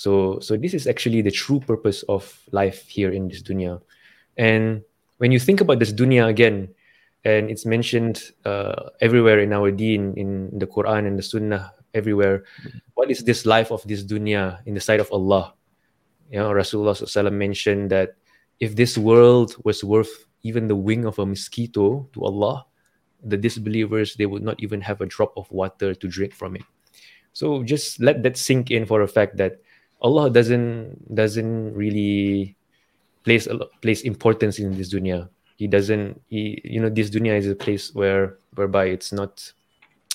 Speaker 3: so so this is actually the true purpose of life here in this dunya. And when you think about this dunya again and it's mentioned uh, everywhere in our deen in the quran and the sunnah everywhere what is this life of this dunya in the sight of allah? You know rasulullah mentioned that if this world was worth even the wing of a mosquito to allah the disbelievers they would not even have a drop of water to drink from it. So just let that sink in for a fact that allah doesn't doesn't really place place importance in this dunya. He doesn't he, you know this dunya is a place where whereby it's not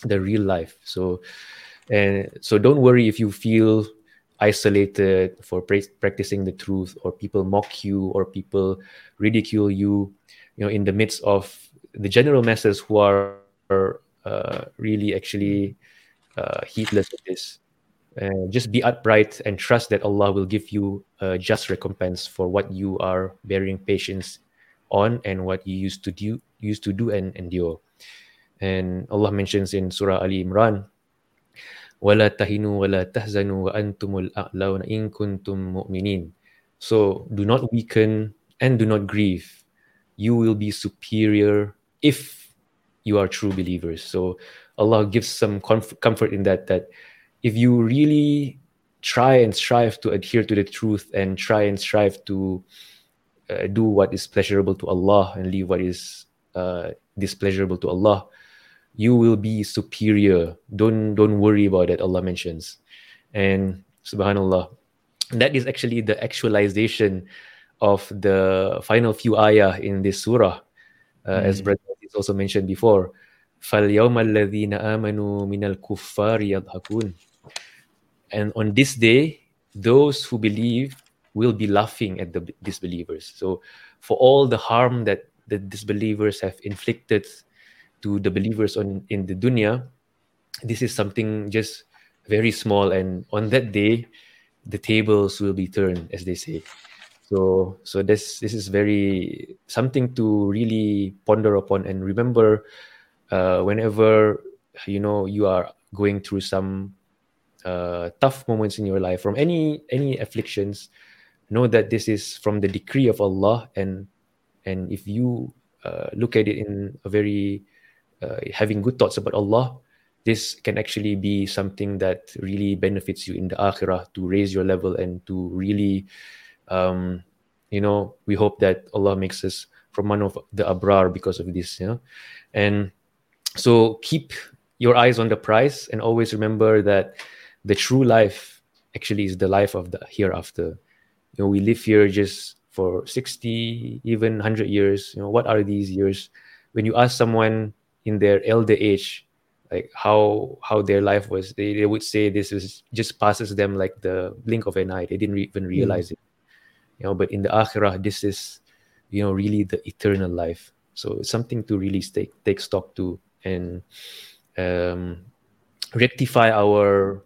Speaker 3: the real life. So and so don't worry if you feel isolated for pra- practicing the truth or people mock you or people ridicule you you know in the midst of the general masses who are uh, really actually uh, heedless of this uh, just be upright and trust that Allah will give you a just recompense for what you are bearing patience on and what you used to do used to do and endure. And Allah mentions in Surah Ali Imran, وَلَا تَهِنُوا وَلَا تَحْزَنُوا وَأَنْتُمُ الْأَعْلَوْنَ إِن كُنْتُم مُؤْمِنِينَ So do not weaken and do not grieve. You will be superior if you are true believers. So Allah gives some comf- comfort in that that if you really try and strive to adhere to the truth and try and strive to uh, do what is pleasurable to Allah and leave what is uh, displeasurable to Allah, you will be superior. Don't don't worry about it. Allah mentions, and Subhanallah, that is actually the actualization of the final few ayah in this surah, uh, as Brother is also mentioned before. فَالْيَوْمَ الَّذِينَ آمَنُوا مِنَ الْكُفَّارِ يَضْحَكُونَ and on this day, those who believe will be laughing at the disbelievers. So, for all the harm that the disbelievers have inflicted to the believers on in the dunya, this is something just very small. And on that day, the tables will be turned, as they say. So, so this this is very something to really ponder upon and remember. Uh, whenever you know you are going through some uh, tough moments in your life, from any any afflictions, know that this is from the decree of Allah, and and if you uh, look at it in a very uh, having good thoughts about Allah, this can actually be something that really benefits you in the akhirah to raise your level and to really, um, you know, we hope that Allah makes us from one of the abrar because of this, you know, and so keep your eyes on the prize and always remember that the true life actually is the life of the hereafter. You know, we live here just for 60, even 100 years. You know, what are these years? When you ask someone in their elder age, like how how their life was, they, they would say this is just passes them like the blink of an eye. They didn't even realize it. You know, but in the akhirah, this is, you know, really the eternal life. So it's something to really take take stock to and um, rectify our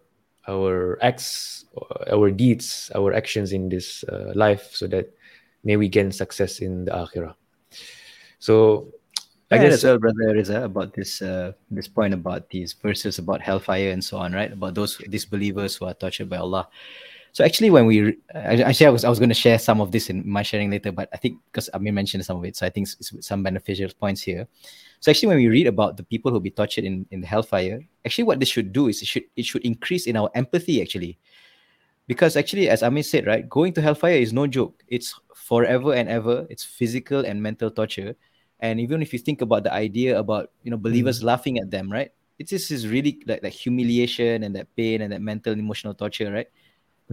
Speaker 3: our acts, our deeds, our actions in this uh, life, so that may we gain success in the akhirah. So, I
Speaker 2: I
Speaker 3: guess
Speaker 2: as well, brother Reeza, about this uh, this point about these verses about hellfire and so on, right? About those disbelievers who are tortured by Allah. So actually, when we actually I was I was going to share some of this in my sharing later, but I think because Amir mentioned some of it, so I think it's, it's some beneficial points here. So actually, when we read about the people who be tortured in, in the hellfire, actually what this should do is it should it should increase in our empathy actually, because actually, as Amir said, right, going to hellfire is no joke. It's forever and ever. It's physical and mental torture, and even if you think about the idea about you know believers mm. laughing at them, right, it's this is really like that humiliation and that pain and that mental and emotional torture, right?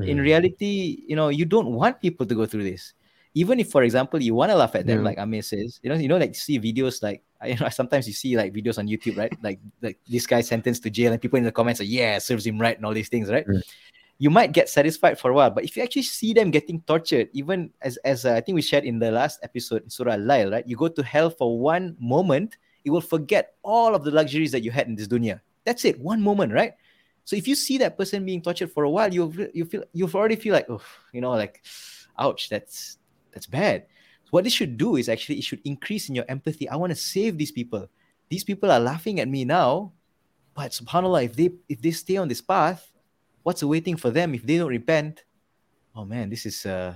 Speaker 2: In
Speaker 3: Mhm.
Speaker 2: reality, you know, you don't want people to go through this. Even if, for example, you want to laugh at them,
Speaker 4: Yeah.
Speaker 2: like Amir says, you know, you know, like see videos like I you know sometimes you see like videos on YouTube, right? Like like this guy sentenced to jail, and people in the comments are yeah, serves him right, and all these things, right?
Speaker 3: Mm.
Speaker 2: You might get satisfied for a while, but if you actually see them getting tortured, even as as uh, I think we shared in the last episode in Surah Al-Lail, right? You go to hell for one moment, you will forget all of the luxuries that you had in this dunya. That's it, one moment, right? So if you see that person being tortured for a while, you you feel you've already feel like, oh, you know, like, ouch, that's that's bad. What this should do is actually it should increase in your empathy. I want to save these people. These people are laughing at me now, but subhanallah, if they if they stay on this path, what's awaiting for them if they don't repent? Oh man, this is uh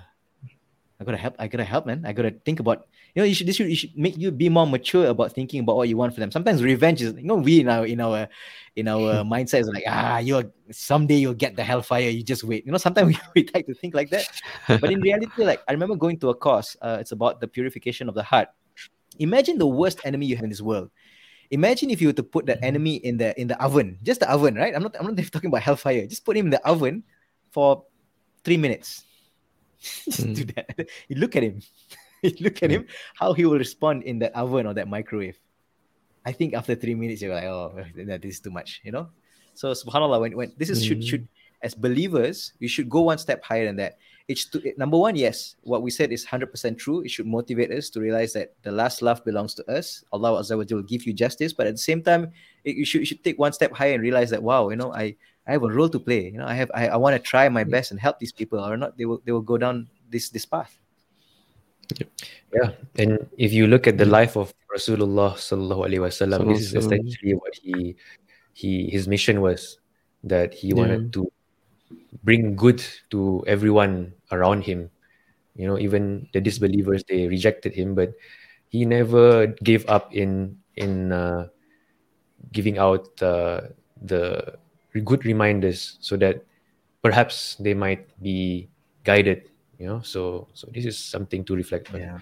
Speaker 2: I gotta help. I gotta help, man. I gotta think about. You know, you should. This should, it should make you be more mature about thinking about what you want for them. Sometimes revenge is. You know, we in our in our in our mindset is like, ah, you're someday you'll get the hellfire. You just wait. You know, sometimes we, we like to think like that, but in reality, like I remember going to a course. Uh, it's about the purification of the heart. Imagine the worst enemy you have in this world. Imagine if you were to put that enemy in the in the oven, just the oven, right? I'm not I'm not talking about hellfire. Just put him in the oven for three minutes. Just do that. You look at him. you look at him, how he will respond in that oven or that microwave. I think after three minutes, you're like, oh, that is too much, you know? So subhanAllah, when, when this is should mm. should as believers, we should go one step higher than that. It's to, it- number one, yes, what we said is 100% true. It should motivate us to realize that the last laugh belongs to us. Allah Azza wa Jalla will give you justice, but at the same time, it, you should you should take one step higher and realize that wow, you know, I I have a role to play. You know, I have I, I want to try my best and help these people, or not they will they will go down this this path.
Speaker 3: Yeah, and if you look at the life of Rasulullah sallallahu alaihi wasallam, this is essentially what he he his mission was that he wanted to bring good to everyone around him. You know, even the disbelievers they rejected him, but he never gave up in in uh, giving out uh, the good reminders so that perhaps they might be guided. You know, so so this is something to reflect on.
Speaker 2: Yeah.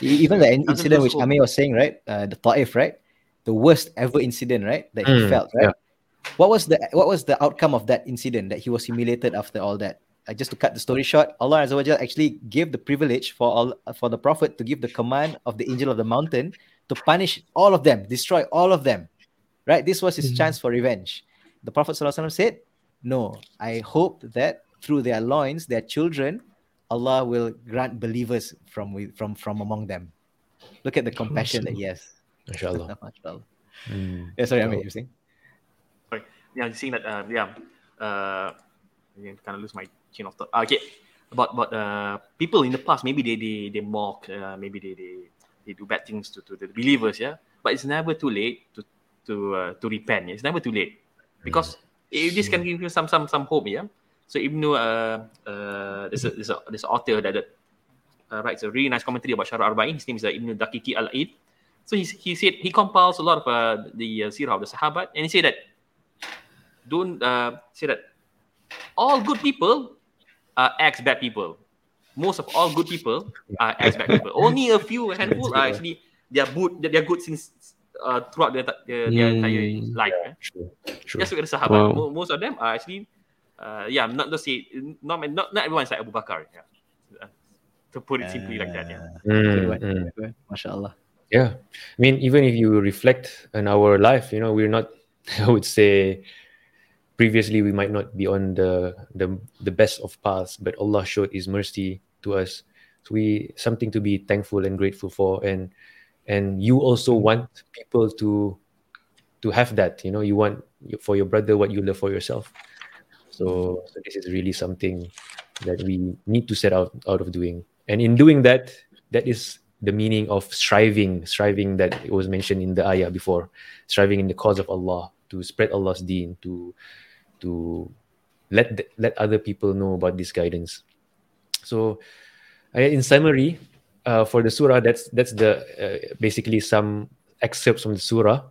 Speaker 2: Even the incident which. Amir was saying, right? Uh, the Taif, right? The worst ever incident, right? That he
Speaker 3: Mm,
Speaker 2: felt, right?
Speaker 3: yeah.
Speaker 2: What was the what was the outcome of that incident that he was humiliated after all that? Uh, just to cut the story short, Allah Azza wa Jalla actually gave the privilege for all for the Prophet to give the command of the angel of the mountain to punish all of them, destroy all of them. Right? This was his chance for revenge. The Prophet Sallallahu Alaihi Wasallam said, No, I hope that through their loins, their children, Allah will grant believers from from from among them. Look at the compassion that he has.
Speaker 3: Mashallah.
Speaker 2: MashaAllah.
Speaker 3: Mm.
Speaker 2: Yeah, sorry, Amir, you were saying?
Speaker 5: Sorry. Yeah, just saying that. Uh, yeah. Uh, I kind of lose my chain of thought. Okay. About about uh, people in the past, maybe they they they mock, uh, maybe they, they they do bad things to, to the believers, yeah. But it's never too late to to uh, to repent. yeah. It's never too late because if this can give you some some some hope, yeah. So though uh, uh, there's a there's a there's an author that, that uh, writes a really nice commentary about Syarah Arba'in. His name is uh, Ibn Daqiqi Al-Aid. So he, he said he compiles a lot of uh, the uh, sirah of the Sahabat, and he said that don't uh, say that all good people are ex bad people. Most of all good people are ex bad people. Only a few, a handful are actually they are good. They are good since uh, throughout their their, their entire
Speaker 4: Hmm.
Speaker 5: life. eh.
Speaker 3: True. True.
Speaker 5: Just look at the Sahabat.
Speaker 4: Wow.
Speaker 5: Most of them are actually, uh, yeah, not to say not not not everyone is like Abu Bakar. Yeah. Uh, To put it simply like that, yeah.
Speaker 2: Good
Speaker 3: Mm, mm.
Speaker 2: good one. MashaAllah.
Speaker 3: Yeah. I mean, even if you reflect on our life, you know, we're not, I would say, previously we might not be on the the, the best of paths, but Allah showed His mercy to us. So we something to be thankful and grateful for. And and you also want people to to have that. You know, you want for your brother what you love for yourself. So, so this is really something that we need to set out out of doing. And in doing that, that is the meaning of striving, striving that it was mentioned in the ayah before, striving in the cause of Allah to spread Allah's deen, to to let let other people know about this guidance. So, uh, in summary, uh, for the surah, that's that's the uh, basically some excerpts from the surah.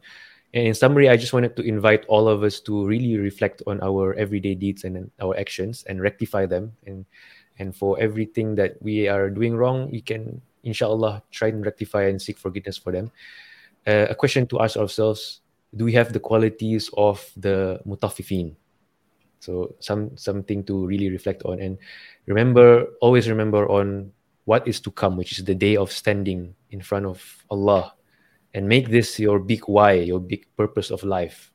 Speaker 3: And in summary, I just wanted to invite all of us to really reflect on our everyday deeds and our actions and rectify them. And and for everything that we are doing wrong, we can, inshallah, try and rectify and seek forgiveness for them. Uh, a question to ask ourselves: Do we have the qualities of the mutaffifin? So some something to really reflect on and remember, always remember on what is to come, which is the day of standing in front of Allah, and make this your big why, your big purpose of life.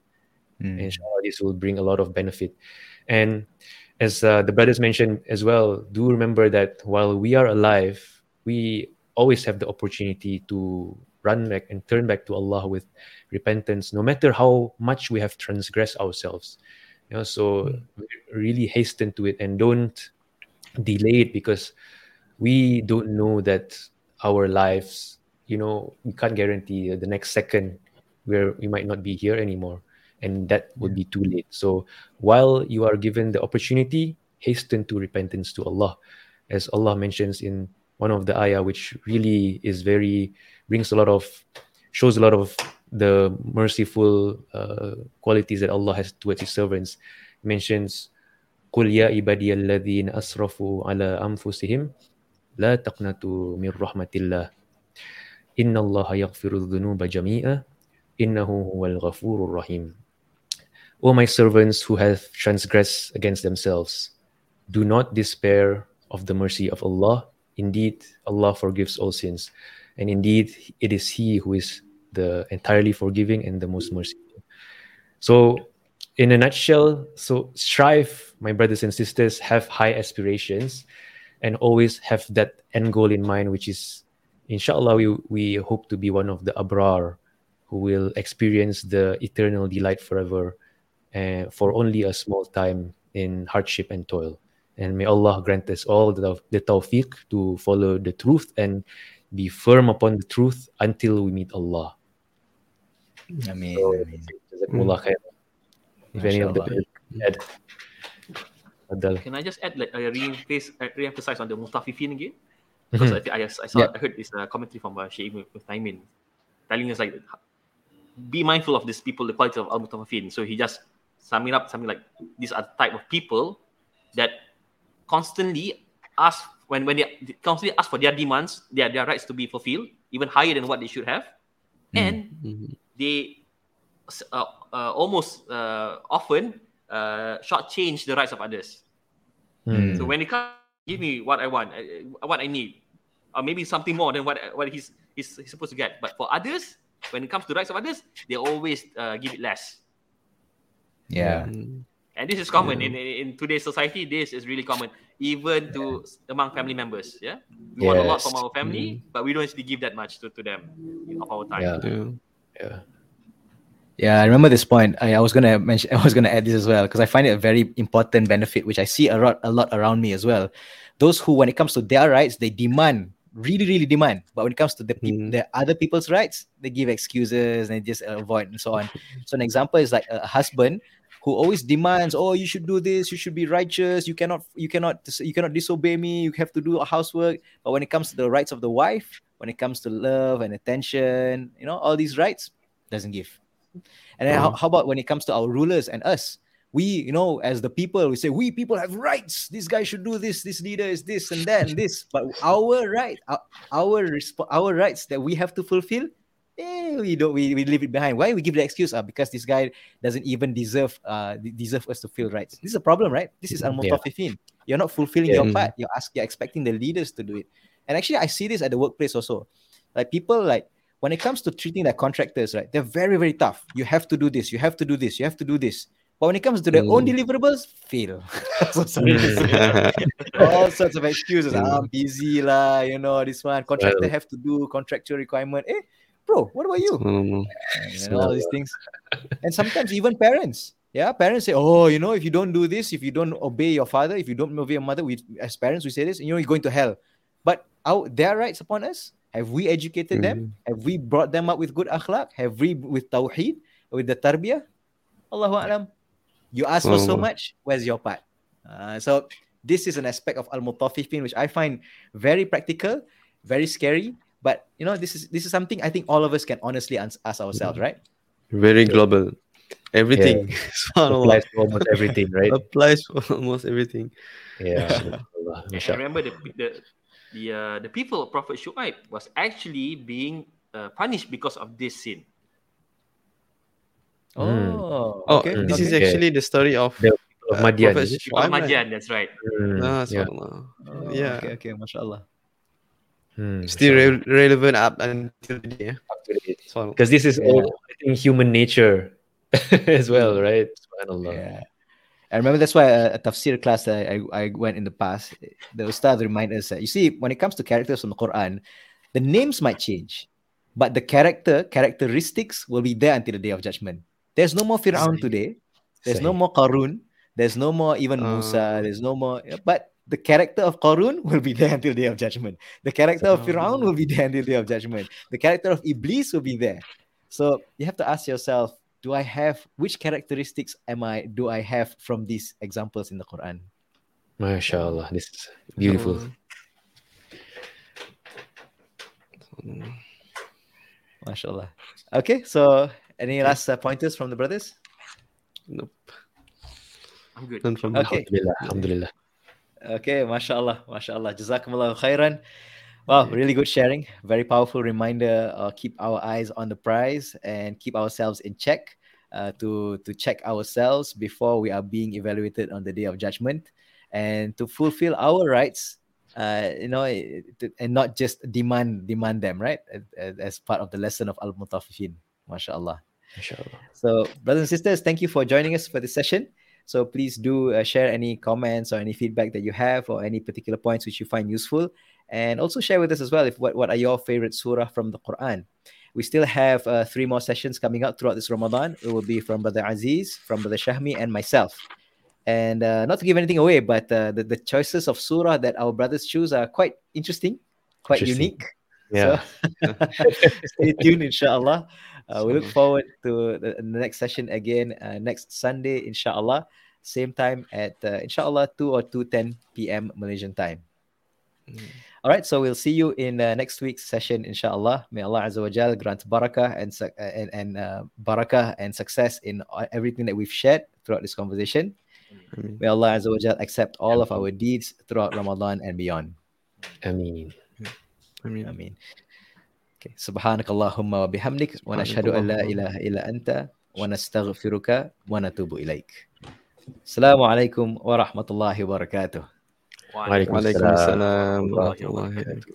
Speaker 2: Mm.
Speaker 3: Inshallah, this will bring a lot of benefit. And as uh, the brothers mentioned as well, do remember that while we are alive, we always have the opportunity to run back and turn back to Allah with repentance, no matter how much we have transgressed ourselves. You know, so really hasten to it and don't delay it because we don't know that our lives, you know, we can't guarantee the next second where we might not be here anymore and that would be too late. So while you are given the opportunity, hasten to repentance to Allah. As Allah mentions in one of the ayah, which really is very, brings a lot of, shows a lot of the merciful uh, qualities that Allah has towards His servants. Mentions, قُلْ يَا عِبَادِيَ الَّذِينَ أَسْرَفُوا عَلَى أَنفُسِهِمْ لَا تَقْنَطُوا مِنْ رَحْمَةِ اللَّهِ إِنَّ اللَّهَ يَغْفِرُ الذُّنُوبَ جَمِيعًا إِنَّهُ هُوَ الْغَفُورُ الرَّحِيمُ O my servants who have transgressed against themselves, do not despair of the mercy of Allah. Indeed, Allah forgives all sins. And indeed, it is He who is the entirely forgiving and the most merciful. So, in a nutshell, so strive, my brothers and sisters, have high aspirations and always have that end goal in mind, which is, inshallah, we, we hope to be one of the abrar who will experience the eternal delight forever uh, for only a small time in hardship and toil. And may Allah grant us all the, the tawfiq to follow the truth and be firm upon the truth until we meet Allah.
Speaker 2: Ameen.
Speaker 3: So,
Speaker 2: ameen.
Speaker 3: Jazakumullah khair. If any of the add, Adal.
Speaker 5: Can I just add like a re-emphasize, re-emphasize on the Mutaffifin again? Because
Speaker 3: Mhm.
Speaker 5: I, I, I saw,
Speaker 2: Yeah.
Speaker 5: I heard this uh, commentary from uh, Sheikh Taimin telling us like, be mindful of these people, the quality of Al Mutaffifin. So he just summing up something like these are the type of people that constantly ask when when they constantly ask for their demands, their their rights to be fulfilled, even higher than what they should have, and
Speaker 4: Mhm.
Speaker 5: they uh, uh, almost uh, often uh, shortchange the rights of others.
Speaker 3: Hmm.
Speaker 5: So when it comes, give me what I want, uh, what I need, or maybe something more than what what he's he's, he's supposed to get. But for others, when it comes to rights of others, they always uh, give it less.
Speaker 2: Yeah.
Speaker 4: Mm.
Speaker 5: And this is common in, in in today's society. This is really common, even to among family members. Yeah, we want a lot
Speaker 3: Yes.
Speaker 5: from our family, but we don't actually give that much to, to them of our time.
Speaker 3: Yeah.
Speaker 4: Yeah.
Speaker 3: Yeah.
Speaker 2: Yeah, I remember this point. I, I was gonna mention, I was gonna add this as well because I find it a very important benefit, which I see a lot, a lot around me as well. Those who, when it comes to their rights, they demand, really, really demand. But when it comes to the peop
Speaker 4: Mm.
Speaker 2: the other people's rights, they give excuses and they just avoid and so on. So an example is like a husband who always demands, "Oh, you should do this. You should be righteous. You cannot, you cannot, you cannot disobey me. You have to do housework." But when it comes to the rights of the wife, when it comes to love and attention, you know, all these rights, doesn't give. And then how, how about when it comes to our rulers and us? We, you know, as the people, we say we people have rights. This guy should do this. This leader is this and that and this. But our right, our our, resp- our rights that we have to fulfill, eh, we don't. We, we leave it behind. Why we give the excuse? Uh, because this guy doesn't even deserve uh deserve us to feel rights. This is a problem, right? This is al
Speaker 3: Yeah.
Speaker 2: mutaffifin. You're not fulfilling your part. You're ask, You're expecting the leaders to do it. And actually, I see this at the workplace also. Like people like when it comes to treating their contractors, right? They're very, very tough. You have to do this, you have to do this, you have to do this. But when it comes to their own
Speaker 4: Mm.
Speaker 2: deliverables, fail. so sorry. All sorts of excuses.
Speaker 4: Mm.
Speaker 2: I'm busy lah, you know, this one. Contractor
Speaker 3: Well-
Speaker 2: have to do contractual requirement. Eh, bro, what about you?
Speaker 4: Subhanallah.
Speaker 2: and all these things. And sometimes even parents, yeah, parents say, "Oh, you know, if you don't do this, if you don't obey your father, if you don't obey your mother, we as parents we say this, you know, you're going to hell." But our their rights upon us. Have we educated them? Have we brought them up with good akhlaq? Have we with tawheed, with the tarbiyah? Allahu alam. You ask for so
Speaker 4: Oh.
Speaker 2: much. Where's your part? Uh, so this is an aspect of al mutaffifin which I find very practical, very scary. But you know, this is this is something I think all of us can honestly ans- ask ourselves, right?
Speaker 4: Very global. Everything. Subhanallah.
Speaker 3: Applies to almost everything, right?
Speaker 4: Applies for almost everything.
Speaker 3: Yeah. subhanallah,
Speaker 5: And remember the the the uh, the people of Prophet Shu'aib was actually being uh, punished because of this sin.
Speaker 3: Mm.
Speaker 2: Oh,
Speaker 4: Oh,
Speaker 2: okay.
Speaker 4: this
Speaker 2: okay.
Speaker 4: is actually the story of
Speaker 3: The Of
Speaker 4: uh,
Speaker 3: Madian,
Speaker 4: Prophet
Speaker 3: is it?
Speaker 5: People of
Speaker 4: Shu'aib, right?
Speaker 5: Madian, that's right.
Speaker 3: Mm,
Speaker 4: Ah,
Speaker 3: yeah.
Speaker 2: Oh,
Speaker 4: yeah.
Speaker 2: Okay, okay, mashallah.
Speaker 3: Mm,
Speaker 4: Still re- relevant up until today. Yeah?
Speaker 3: Up to date. Because this is
Speaker 2: Yeah.
Speaker 3: all I think human nature as well, right? Subhanallah.
Speaker 2: Yeah. I remember that's why a, a tafsir class that I, I went in the past, the Ustad remind us that you see, when it comes to characters from the Quran, the names might change, but the character, characteristics will be there until the day of judgment. There's no more Fir'aun today. There's no more Qarun. There's no more even Musa.
Speaker 4: Ah.
Speaker 2: There's no more, but the character of Qarun will be there until day of judgment. The character of Fir'aun will be there until day of judgment. The character of Iblis will be there. So you have to ask yourself, do I have which characteristics am I do I have from these examples in the Quran?
Speaker 3: MashaAllah. This is beautiful.
Speaker 4: Subhanallah.
Speaker 2: MashaAllah. Okay, so any last uh, pointers from the brothers?
Speaker 4: Nope.
Speaker 5: I'm good.
Speaker 4: None from me.
Speaker 2: Okay.
Speaker 3: Alhamdulillah. Alhamdulillah.
Speaker 2: Okay, mashallah, mashallah. Jazakumullah khairan. Wow, really good sharing. Very powerful reminder. Uh, keep our eyes on the prize and keep ourselves in check. Uh, to to check ourselves before we are being evaluated on the day of judgment, and to fulfill our rights. Uh, you know, eh, to- and not just demand demand them, right? As, as part of the lesson of al mutaffifin. Mashallah. So, brothers and sisters, thank you for joining us for this session. So, please do uh, share any comments or any feedback that you have or any particular points which you find useful. And also share with us as well if what, what are your favorite surah from the Quran. We still have uh, three more sessions coming up throughout this Ramadan. It will be from Brother Aziz, from Brother Shahmi, and myself. And uh, not to give anything away, but uh, the, the choices of surah that our brothers choose are quite interesting, quite
Speaker 3: Interesting.
Speaker 2: unique.
Speaker 3: Yeah.
Speaker 2: Stay tuned, inshallah. Uh, we look forward to the, the next session again uh, next Sunday, inshallah. Same time at uh, inshallah 2 or 2:10 p.m. Malaysian time. All right, so we'll see you in uh, next week's session, inshallah. May Allah Azza wa Jal grant barakah and uh, and, and uh, barakah and success in everything that we've shared throughout this conversation.
Speaker 4: Ameen.
Speaker 2: May Allah Azza wa Jal accept all of our deeds throughout Ramadan and beyond.
Speaker 3: Ameen.
Speaker 4: Ameen.
Speaker 2: Amin. Okay. سبحانك اللهم وبحمدك ونشهد أن لا إله إلا أنت ونستغفرك ونتوب إليك السلام عليكم ورحمة الله وبركاته
Speaker 4: وعليكم
Speaker 5: السلام
Speaker 4: ورحمة
Speaker 5: الله
Speaker 4: وبركاته